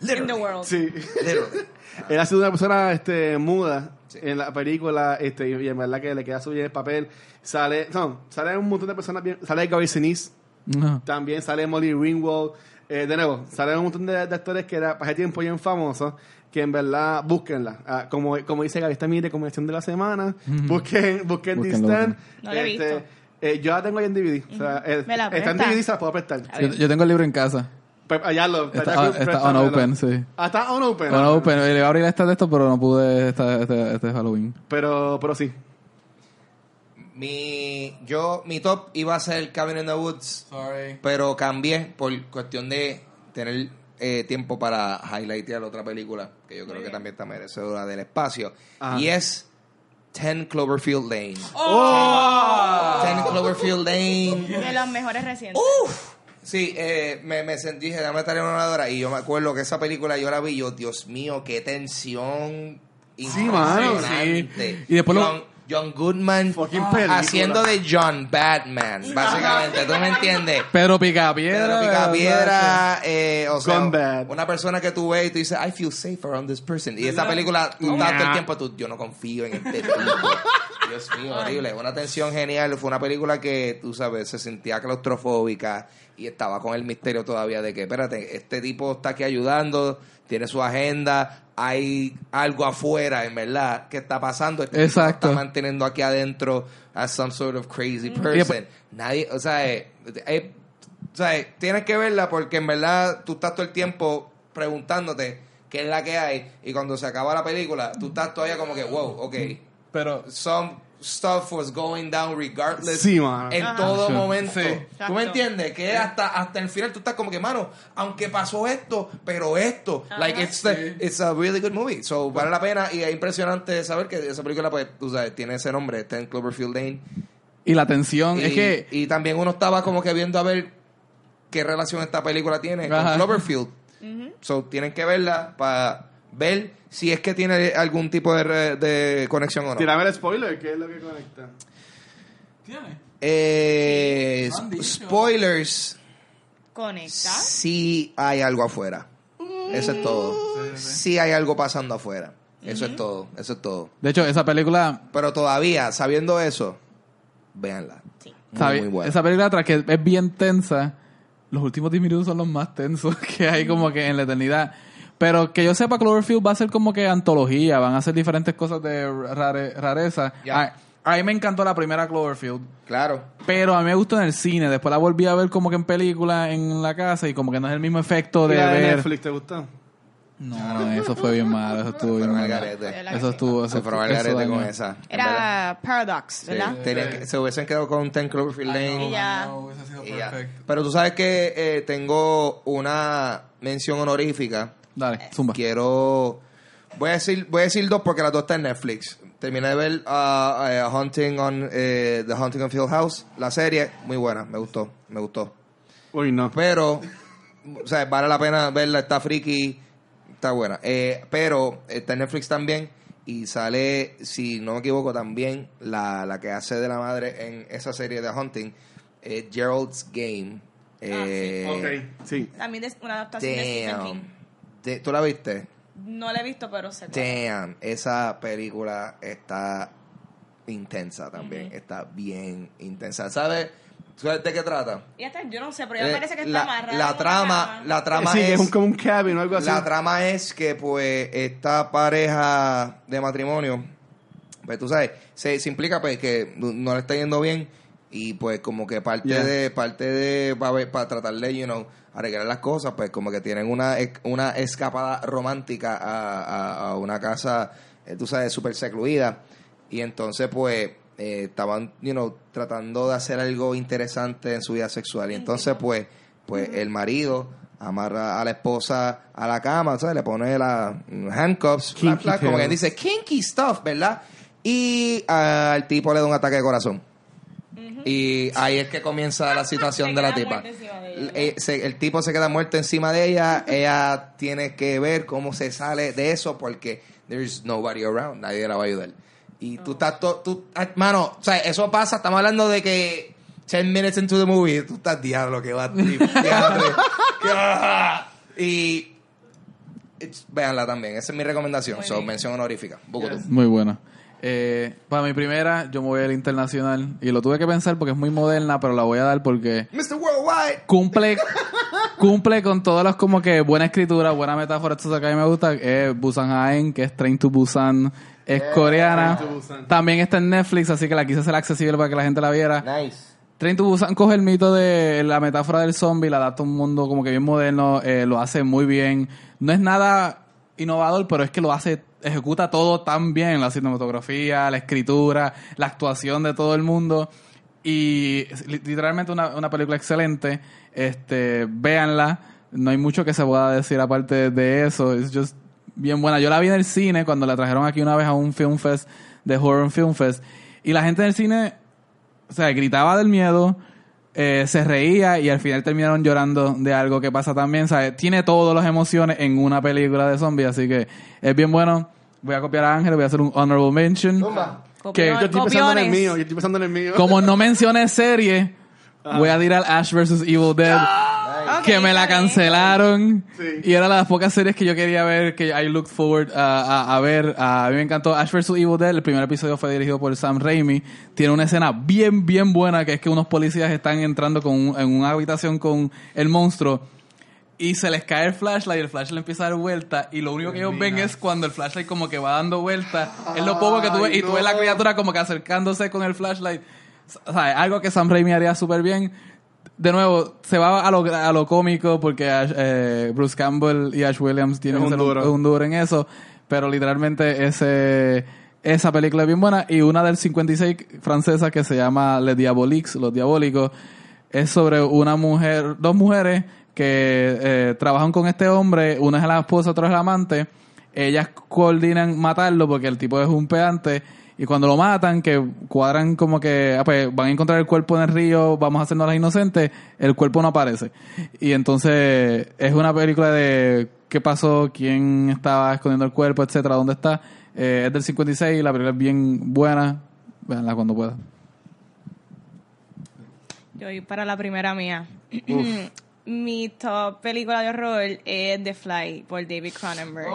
In the
Literally.
world.
Sí.
Literally.
Él ha sido una persona este, muda en la película este, y en verdad que le queda su bien el papel. Sale, no, sale un montón de personas bien. Sale Gary Sinise,
No.
también sale Molly Ringwald. Eh, de nuevo, sale un montón de, de actores que era, para ese tiempo bien famosos que en verdad búsquenla. Ah, como, como dice Gaby, esta es mi recomendación de la semana. Busquen, busquen Stand.
No la he
Este,
visto.
eh, yo la tengo ahí en DVD. O sea, eh,
¿Me la
está en? DVD, se la puedo prestar.
Yo, yo tengo el libro en casa.
Pues, allá lo.
Está,
allá,
está
préstamelo.
on open, sí.
Ah, está on open.
On open. Le iba a abrir esta de esto, pero no pude esta, este, este Halloween.
Pero, pero sí.
Mi, yo, mi top iba a ser Cabin in the Woods,
Sorry.
pero cambié por cuestión de tener eh, tiempo para highlightear otra película que yo creo que también está merecedora del espacio.
Ajá.
Y es 10 Cloverfield Lane.
¡Oh!
10 Cloverfield Lane.
De los mejores recientes.
Uf. Sí, eh, me, me sentí, dije, dame estar en una hora y yo me acuerdo que esa película yo la vi, yo, Dios mío, qué tensión
mano,
impresionante.
sí. Y después lo-
John, Goodman haciendo de John Batman, básicamente, ¿tú me entiendes?
Pedro Picapiedra.
Pedro Picapiedra, eh, o sea, una persona que tú ves y tú dices, I feel safe around this person. Y esa película, tú estás todo el tiempo, tú, yo no confío en este tipo. Dios mío, horrible. Una tensión genial. Fue una película que, tú sabes, se sentía claustrofóbica y estaba con el misterio todavía de que, espérate, este tipo está aquí ayudando, tiene su agenda, hay algo afuera, en verdad, que está pasando. Este
Exacto.
está manteniendo aquí adentro as some sort of crazy person.
después-
Nadie, o sea, eh, eh, o sea, eh, tienes que verla porque en verdad tú estás todo el tiempo preguntándote qué es la que hay y cuando se acaba la película tú estás todavía como que, wow, ok,
Pero
some stuff was going down regardless
Sí, mano.
en
Ajá.
todo momento.
Sí.
¿Tú me entiendes? Que hasta hasta el final tú estás como que, mano, aunque pasó esto, pero esto,
Ajá.
like it's the- it's a really good movie. So vale la pena y es impresionante saber que esa película pues tú sabes, tiene ese nombre, está en Cloverfield Lane.
y la tensión
Y,
es que
y también uno estaba como que viendo a ver qué relación esta película tiene
Ajá.
con Cloverfield. So tienen que verla para ver si es que tiene algún tipo de, re- de conexión o no.
Tírame el spoiler, ¿qué es lo que conecta?
Eh,
han dicho.
spoilers,
Conecta.
sí hay algo afuera. Eso es todo. Sí hay algo pasando afuera. Eso es todo. Eso es todo.
de hecho esa película
Pero todavía, sabiendo eso, véanla.
Sí.
Muy, muy buena.
esa película tras que es bien tensa los últimos 10 minutos son los más tensos que hay como que en la eternidad pero que yo sepa Cloverfield va a ser como que antología van a hacer diferentes cosas de rare- rareza
Ya.
a, a mí me encantó la primera Cloverfield
Claro.
pero a mí me gustó en el cine después la volví a ver como que en película en la casa y como que no es el mismo efecto de
¿Y la de
ver
Netflix te gustó?
no eso fue bien malo eso estuvo bien malo eso estuvo eso
al
eso
garete con esa.
Era Paradox,
Sí,
¿verdad?
que- se hubiesen quedado con Ten Cloverfield Lane.
Y ya.
No, hubiese sido
y ya.
perfecto.
Pero tú sabes que eh, tengo una mención honorífica.
Dale zumba
Quiero. Voy a decir, voy a decir dos porque las dos están en Netflix. Terminé de ver uh, eh, Hunting on eh, The Hunting on Field House, la serie, muy buena, me gustó, me gustó.
Uy, no.
Pero, o sea, vale la pena verla, está friki, está buena. Eh, pero está en Netflix también y sale, si no me equivoco, también la, la que hace de la madre en esa serie de Hunting, eh, Gerald's Game. Eh,
ok, sí.
También es una adaptación de Stephen King.
¿Tú la viste?
No la he visto, pero sé.
Damn. Esa película está intensa también. Está bien intensa. ¿Sabes? ¿Sabes de qué trata?
Yo no sé, pero ya
Eh,
parece que está
la,
amarrada.
la trama, la trama
sí,
es,
es un, como un cabin o algo así.
la trama es que pues esta pareja de matrimonio, pues tú sabes, se, se implica pues que no no le está yendo bien y pues como que parte
Yeah.
de parte de para tratar de you know arreglar las cosas pues como que tienen una una escapada romántica a, a- a una casa eh, tú sabes súper secluida y entonces pues eh, estaban you know tratando de hacer algo interesante en su vida sexual y entonces pues pues el marido amarra a la esposa a la cama, ¿sabes? Le pone las handcuffs, flac, flac, como que dice kinky stuff, ¿verdad? Y al tipo le da un ataque de corazón. Y ahí es que comienza la situación
Se
de la tipa.
de
El, eh, se- el tipo se queda muerto encima de ella. ella tiene que ver cómo se sale de eso porque there's nobody around. Nadie la va a ayudar. Y tú estás todo. Tú, ah, mano, o sea, eso pasa. Estamos hablando de que 10 minutes into the movie. Tú estás diablo que va a diablo, Y. Véanla también. Esa es mi recomendación.
Muy
So,
bien.
mención honorífica.
Muy buena. Eh, para mi primera, yo me voy al internacional. Y lo tuve que pensar porque es muy moderna, pero la voy a dar porque
Mr. Worldwide.
cumple cumple con todas las como que buena escritura, buena metáfora. Esto que a mí me gusta es Busan Haen, que es Train to Busan. Es coreana.
Train to Busan.
También está en Netflix, así que la quise hacer accesible para que la gente la viera.
Nice.
Train to Busan coge el mito de la metáfora del zombie, la adapta a un mundo como que bien moderno, eh, lo hace muy bien. No es nada innovador, pero es que lo hace, ejecuta todo tan bien, la cinematografía, la escritura, la actuación de todo el mundo. Y literalmente una, una película excelente. Este, véanla. No hay mucho que se pueda decir aparte de eso. Es just bien buena. Yo la vi en el cine cuando la trajeron aquí una vez a un film fest de Horror Film Fest. Y la gente en el cine, o sea, gritaba del miedo, eh, se reía y al final terminaron llorando de algo que pasa también. ¿sabes? Tiene todas las emociones en una película de zombies, así que es bien bueno. Voy a copiar a Ángel, voy a hacer un honorable mention. Que-
Yo estoy pensando en el mío, yo estoy pensando en el mío.
Como no mencioné serie, voy a tirar Ash vs. Evil Dead.
Ok,
que me la cancelaron.
Sí.
y era las pocas series que yo quería ver que I looked forward a, a- a ver. A mí me encantó Ash vs Evil Dead. El primer episodio fue dirigido por Sam Raimi. Tiene una escena bien bien buena que es que unos policías están entrando con un- en una habitación con el monstruo y se les cae el flashlight y el flashlight empieza a dar vuelta y lo único que ellos ven es cuando el flashlight como que va dando vuelta. Es lo poco que tú ves y tú ves la criatura como que acercándose con el flashlight. O sea, algo que Sam Raimi haría súper bien de nuevo, se va a lo, a lo cómico porque Ash- eh, Bruce Campbell y Ash Williams tienen
un duro.
un duro en eso, pero literalmente ese esa película es bien buena y una del 56 francesa que se llama Les Diaboliques, Los Diabólicos, es sobre una mujer, dos mujeres que eh, trabajan con este hombre, una es la esposa, otra es la amante, ellas coordinan matarlo porque el tipo es un pedante y cuando lo matan, que cuadran como que ah, pues, van a encontrar el cuerpo en el río, vamos a hacernos las inocentes, el cuerpo no aparece. Y entonces es una película de qué pasó, quién estaba escondiendo el cuerpo, etcétera, dónde está. Eh, es del 56, la película es bien buena. Veanla cuando pueda.
Yo voy para la primera mía. Mi top película de horror es The Fly por David Cronenberg.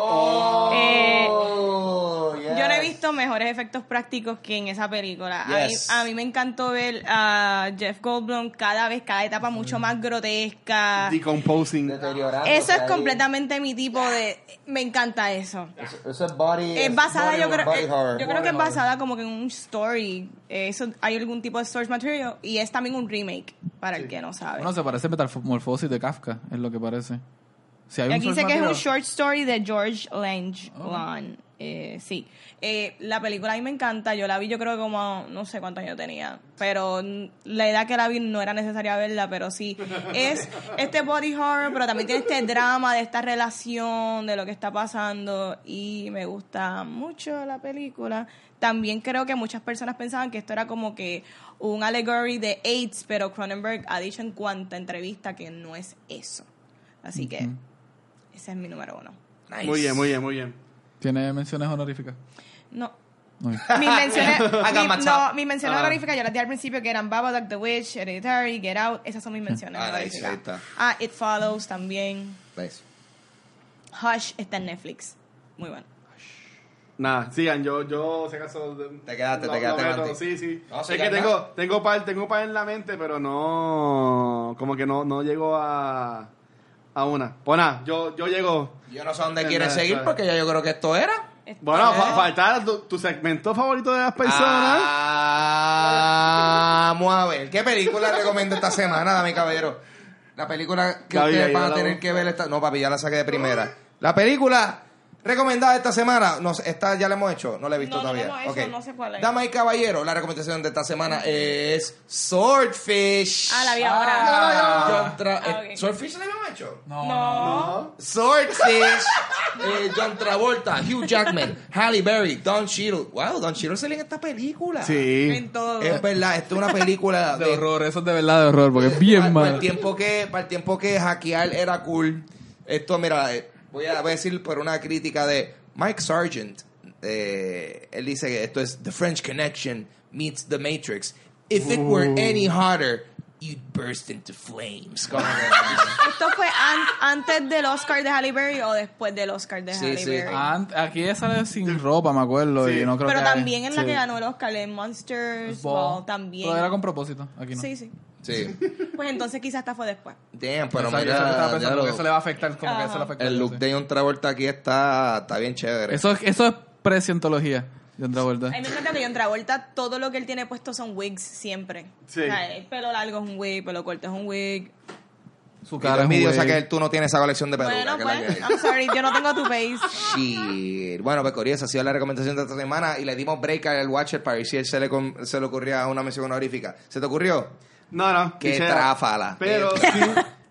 Eh,
Oh, yes.
Yo no he visto mejores efectos prácticos que en esa película. A, mí,
Yes.
a mí me encantó ver a Jeff Goldblum cada vez, cada etapa mucho más grotesca.
Decomposing.
Deteriorándose
Eso es completamente mi tipo de... Me encanta eso.
Eso, es body.
Es basada,
body-
yo creo,
body
eh,
horror.
yo creo que es basada como que en un story. Eh, Eso, hay algún tipo de source material y es también un remake, para el que no sabe.
Bueno, se parece a De Kafka, es lo que parece. Si hay
Y
un
Aquí dice que es un short story de George Lange.
Oh.
Eh, sí. Eh, la película a mí me encanta. Yo la vi, yo creo que como no sé cuántos años tenía. Pero la edad que la vi no era necesaria verla, pero sí. Es este body horror, pero también tiene este drama de esta relación, de lo que está pasando. Y me gusta mucho la película. También creo que muchas personas pensaban que esto era como que un allegory de AIDS, pero Cronenberg ha dicho en cuanta entrevista que no es eso. Así que ese es mi número uno.
Nice.
Muy bien, muy bien, muy bien.
¿Tiene menciones honoríficas?
No.
No.
Mis menciones, mi-
my
no, mis menciones
Ah.
honoríficas yo las di al principio que eran Babadook, The Witch, Hereditary, Get Out. Esas son mis menciones
Ah, nice,
honoríficas.
ahí está.
Ah, It Follows también.
Nice.
Hush está en Netflix. Muy bueno.
Nada, sigan, yo, yo, si acaso...
Te quedaste,
lo-
te quedaste,
meto. Sí, sí.
No,
es que tengo, tengo par, tengo par en la mente, pero no... Como que no, no llego a... A una. Pues nada, yo, yo llego...
Yo no sé dónde quieres seguir porque ya yo creo que esto era.
Bueno, fa- faltaba tu, tu segmento favorito de las personas.
Ah, Vamos a ver. ¿Qué película recomiendo esta semana, dame caballero? La película que ustedes van a tener que ver esta... No, papi, ya la saqué de primera. La película recomendada esta semana, no esta ya la hemos hecho, no la he visto
No, no la
todavía.
hemos hecho,
Ok.
no sé cuál es.
Dama y caballero, la recomendación de esta semana es Swordfish.
Ah, la vi ahora.
John Tra-
Ah,
eh,
ok.
¿Swordfish la habíamos hecho?
No.
Swordfish, eh, John Travolta, Hugh Jackman, Halle Berry, Don Cheadle. Wow, Don Cheadle sale en esta película.
Sí.
En todo.
Es verdad, esto es una película
De
de
horror, eso es de verdad de horror, porque es bien
para, para el
malo.
tiempo que para el tiempo que hackear era cool. Esto mira, eh, voy a, voy a decir por una crítica de Mike Sargent. eh, él dice que esto es The French Connection meets The Matrix. If it were any hotter, you'd burst into flames. Como que-
¿Esto fue an- antes del Oscar de Halle Berry o después del Oscar de
Sí,
Halle
sí.
Berry?
Ant- aquí ella sale sin ropa, me acuerdo,
Sí.
y no creo
Pero
que
también en la
sí.
que ganó el Oscar, en Monsters
Ball.
Ball, también.
Pero era con propósito, aquí no.
Sí, sí.
Sí.
Pues entonces quizás esta fue después.
Damn, pero
Exacto,
mira,
eso estaba pensando,
lo-
porque eso le va a afectar, como que
Ajá.
eso le afecta.
el look de John Travolta aquí está, está bien chévere.
Eso, es- eso es pre-cientología, John Travolta.
A mí me encanta que John Travolta, todo lo que él tiene puesto son wigs siempre.
Sí.
O sea, el pelo largo es un wig, pelo corto es un wig.
Su cara es
envidiosa
güey.
que tú no tienes esa colección de pelucas.
Bueno,
que
pues,
que.
I'm sorry, yo no tengo tu face.
Shit. Bueno, pues esa ha sido la recomendación de esta semana y le dimos break al Watcher para ver si él se le, se le ocurría una mención honorífica. ¿Se te ocurrió?
No, no.
Qué
quisiera.
tráfala.
Pero
Qué
sí,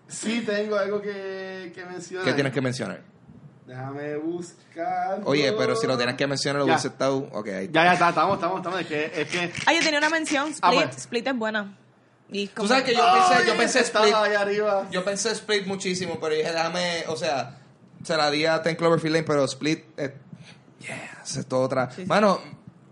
sí tengo algo que, que mencionar.
¿Qué tienes que mencionar?
Déjame buscar.
Oye, pero si lo tienes que mencionar, lo hubiese estado. Ok, ahí está.
Ya, ya, está, estamos, estamos, estamos. Es que, es que
Ah, yo tenía una mención. Split.
Ah, bueno.
Split es buena. Y
Tú sabes que yo pensé, yo pensé Split.
ahí arriba.
Yo pensé Split muchísimo, pero dije, déjame, o sea, se la di a Ten Cloverfield Lane, pero Split, eh, yeah, es todo otra. Mano,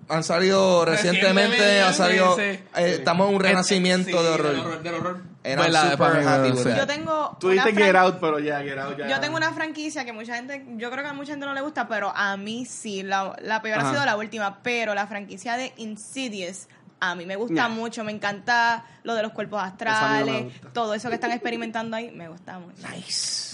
han salido recientemente,
Recientemente,
han salido,
sí.
eh, estamos en un renacimiento
Sí,
de horror.
Del horror. Del horror.
And
Pues
super happy.
Yo tengo.
Tú
fran-
Get Out, pero ya, Get Out ya.
Yo tengo una franquicia que mucha gente, yo creo que a mucha gente no le gusta, pero a mí sí. La, la peor
Ajá.
ha sido la última, pero la franquicia de Insidious a mí me gusta mucho. Me encanta lo de los cuerpos astrales, todo eso que están experimentando ahí, me gusta mucho.
Nice.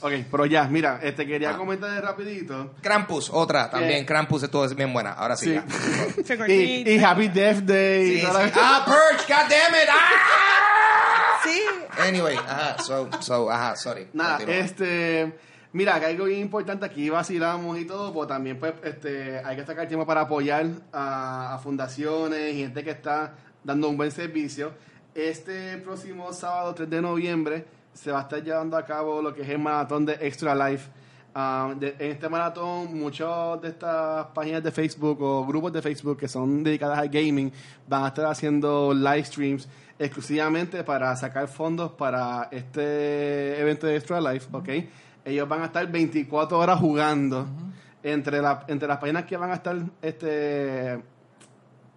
Ok, pero ya, mira, este quería
Ah.
comentar de rapidito.
Krampus, otra también.
Yeah.
Krampus estuvo bien buena. Ahora sí.
Sí.
ya.
Y, Happy Death Day.
Sí,
y toda
sí.
la-
Ah, Purge, God damn it. Ah!
Sí.
Anyway, ajá, so, so, ajá, sorry.
Nada,
Continúa.
este. Mira, que algo bien importante aquí vacilamos y todo, pues también pues este hay que sacar tiempo para apoyar a, a fundaciones y gente que está dando un buen servicio. Este próximo sábado 3 de noviembre se va a estar llevando a cabo lo que es el maratón de Extra Life. Ah, de- en este maratón, muchas de estas páginas de Facebook o grupos de Facebook que son dedicadas al gaming van a estar haciendo live streams exclusivamente para sacar fondos para este evento de Extra Life, ¿ok? Ellos van a estar 24 horas jugando. entre, la- entre las páginas que van a estar este,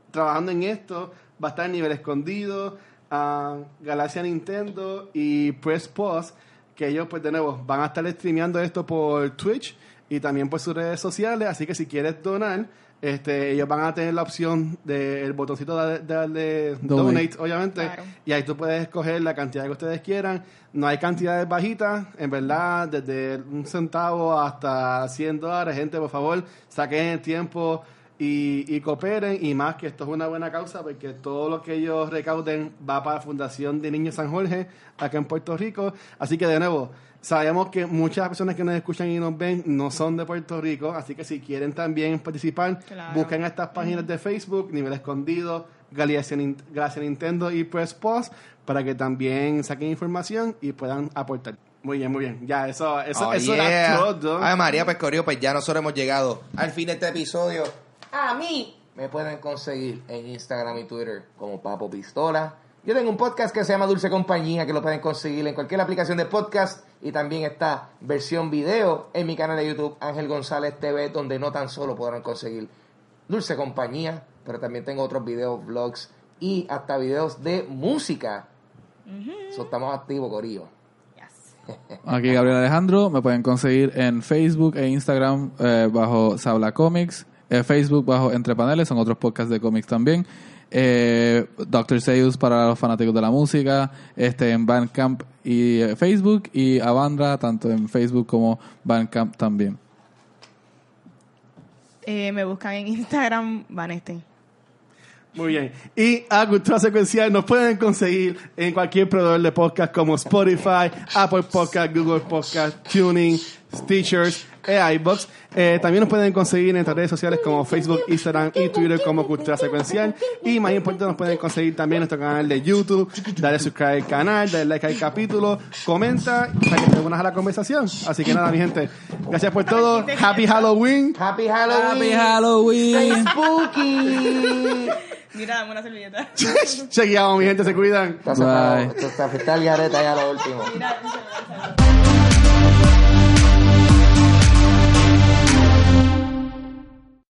trabajando en esto, va a estar Nivel Escondido, ah, Galaxia Nintendo y Press Pause, que ellos, pues de nuevo, van a estar streameando esto por Twitch y también por sus redes sociales, así que si quieres donar, este, ellos van a tener la opción del botoncito de, de darle
Donate.
donate, obviamente,
Claro.
y ahí tú puedes escoger la cantidad que ustedes quieran. No hay cantidades bajitas, en verdad, desde un centavo hasta 100 dólares. Gente, por favor, saquen el tiempo y, y cooperen. Y más que esto es una buena causa, porque todo lo que ellos recauden va para la Fundación de Niños San Jorge, acá en Puerto Rico. Así que, de nuevo, sabemos que muchas personas que nos escuchan y nos ven no son de Puerto Rico. Así que si quieren también participar,
Claro.
busquen estas páginas de Facebook, Nivel Escondido, Galaxia Nintendo y Press Pause para que también saquen información y puedan aportar. Muy bien, muy bien. Ya, eso, eso,
Oh,
eso
yeah.
era todo.
Ay, María Pescorio, pues ya nosotros hemos llegado al fin de este episodio. A mí me pueden conseguir en Instagram y Twitter como Papo Pistola. Yo tengo un podcast que se llama Dulce Compañía, que lo pueden conseguir en cualquier aplicación de podcast. Y también está versión video en mi canal de YouTube, Ángel González TV, donde no tan solo podrán conseguir Dulce Compañía, pero también tengo otros videos, vlogs y hasta videos de música. So, estamos activos, Corillo.
Yes.
Aquí Gabriel Alejandro, me pueden conseguir en Facebook e Instagram eh, bajo Sabla Comics, eh, Facebook bajo Entre Paneles, son otros podcasts de cómics también. Eh, Dr. Seuss para los fanáticos de la música, este en Bandcamp y eh, Facebook y Avandra tanto en Facebook como Bandcamp también.
Eh, me buscan en Instagram, Vaneste.
Muy bien. Y a Cultura Secuencial nos pueden conseguir en cualquier proveedor de podcast como Spotify, Apple Podcast, Google Podcast, Tuning, Stitchers e iBox. Eh, también nos pueden conseguir en nuestras redes sociales como Facebook, Instagram y Twitter como Cultura Secuencial. Y más importante, nos pueden conseguir también en nuestro canal de YouTube. Dale subscribe al canal, dale like al capítulo, comenta para que te unas a la conversación. Así que nada, mi gente. Gracias por todo. Happy Halloween.
Happy Halloween.
Happy Halloween.
Spooky.
Mira, dame una servilleta.
Chequeamos, mi gente. Se cuidan.
Está sacado.
Bye.
Esto está, está el gareta ya lo último.
Mira,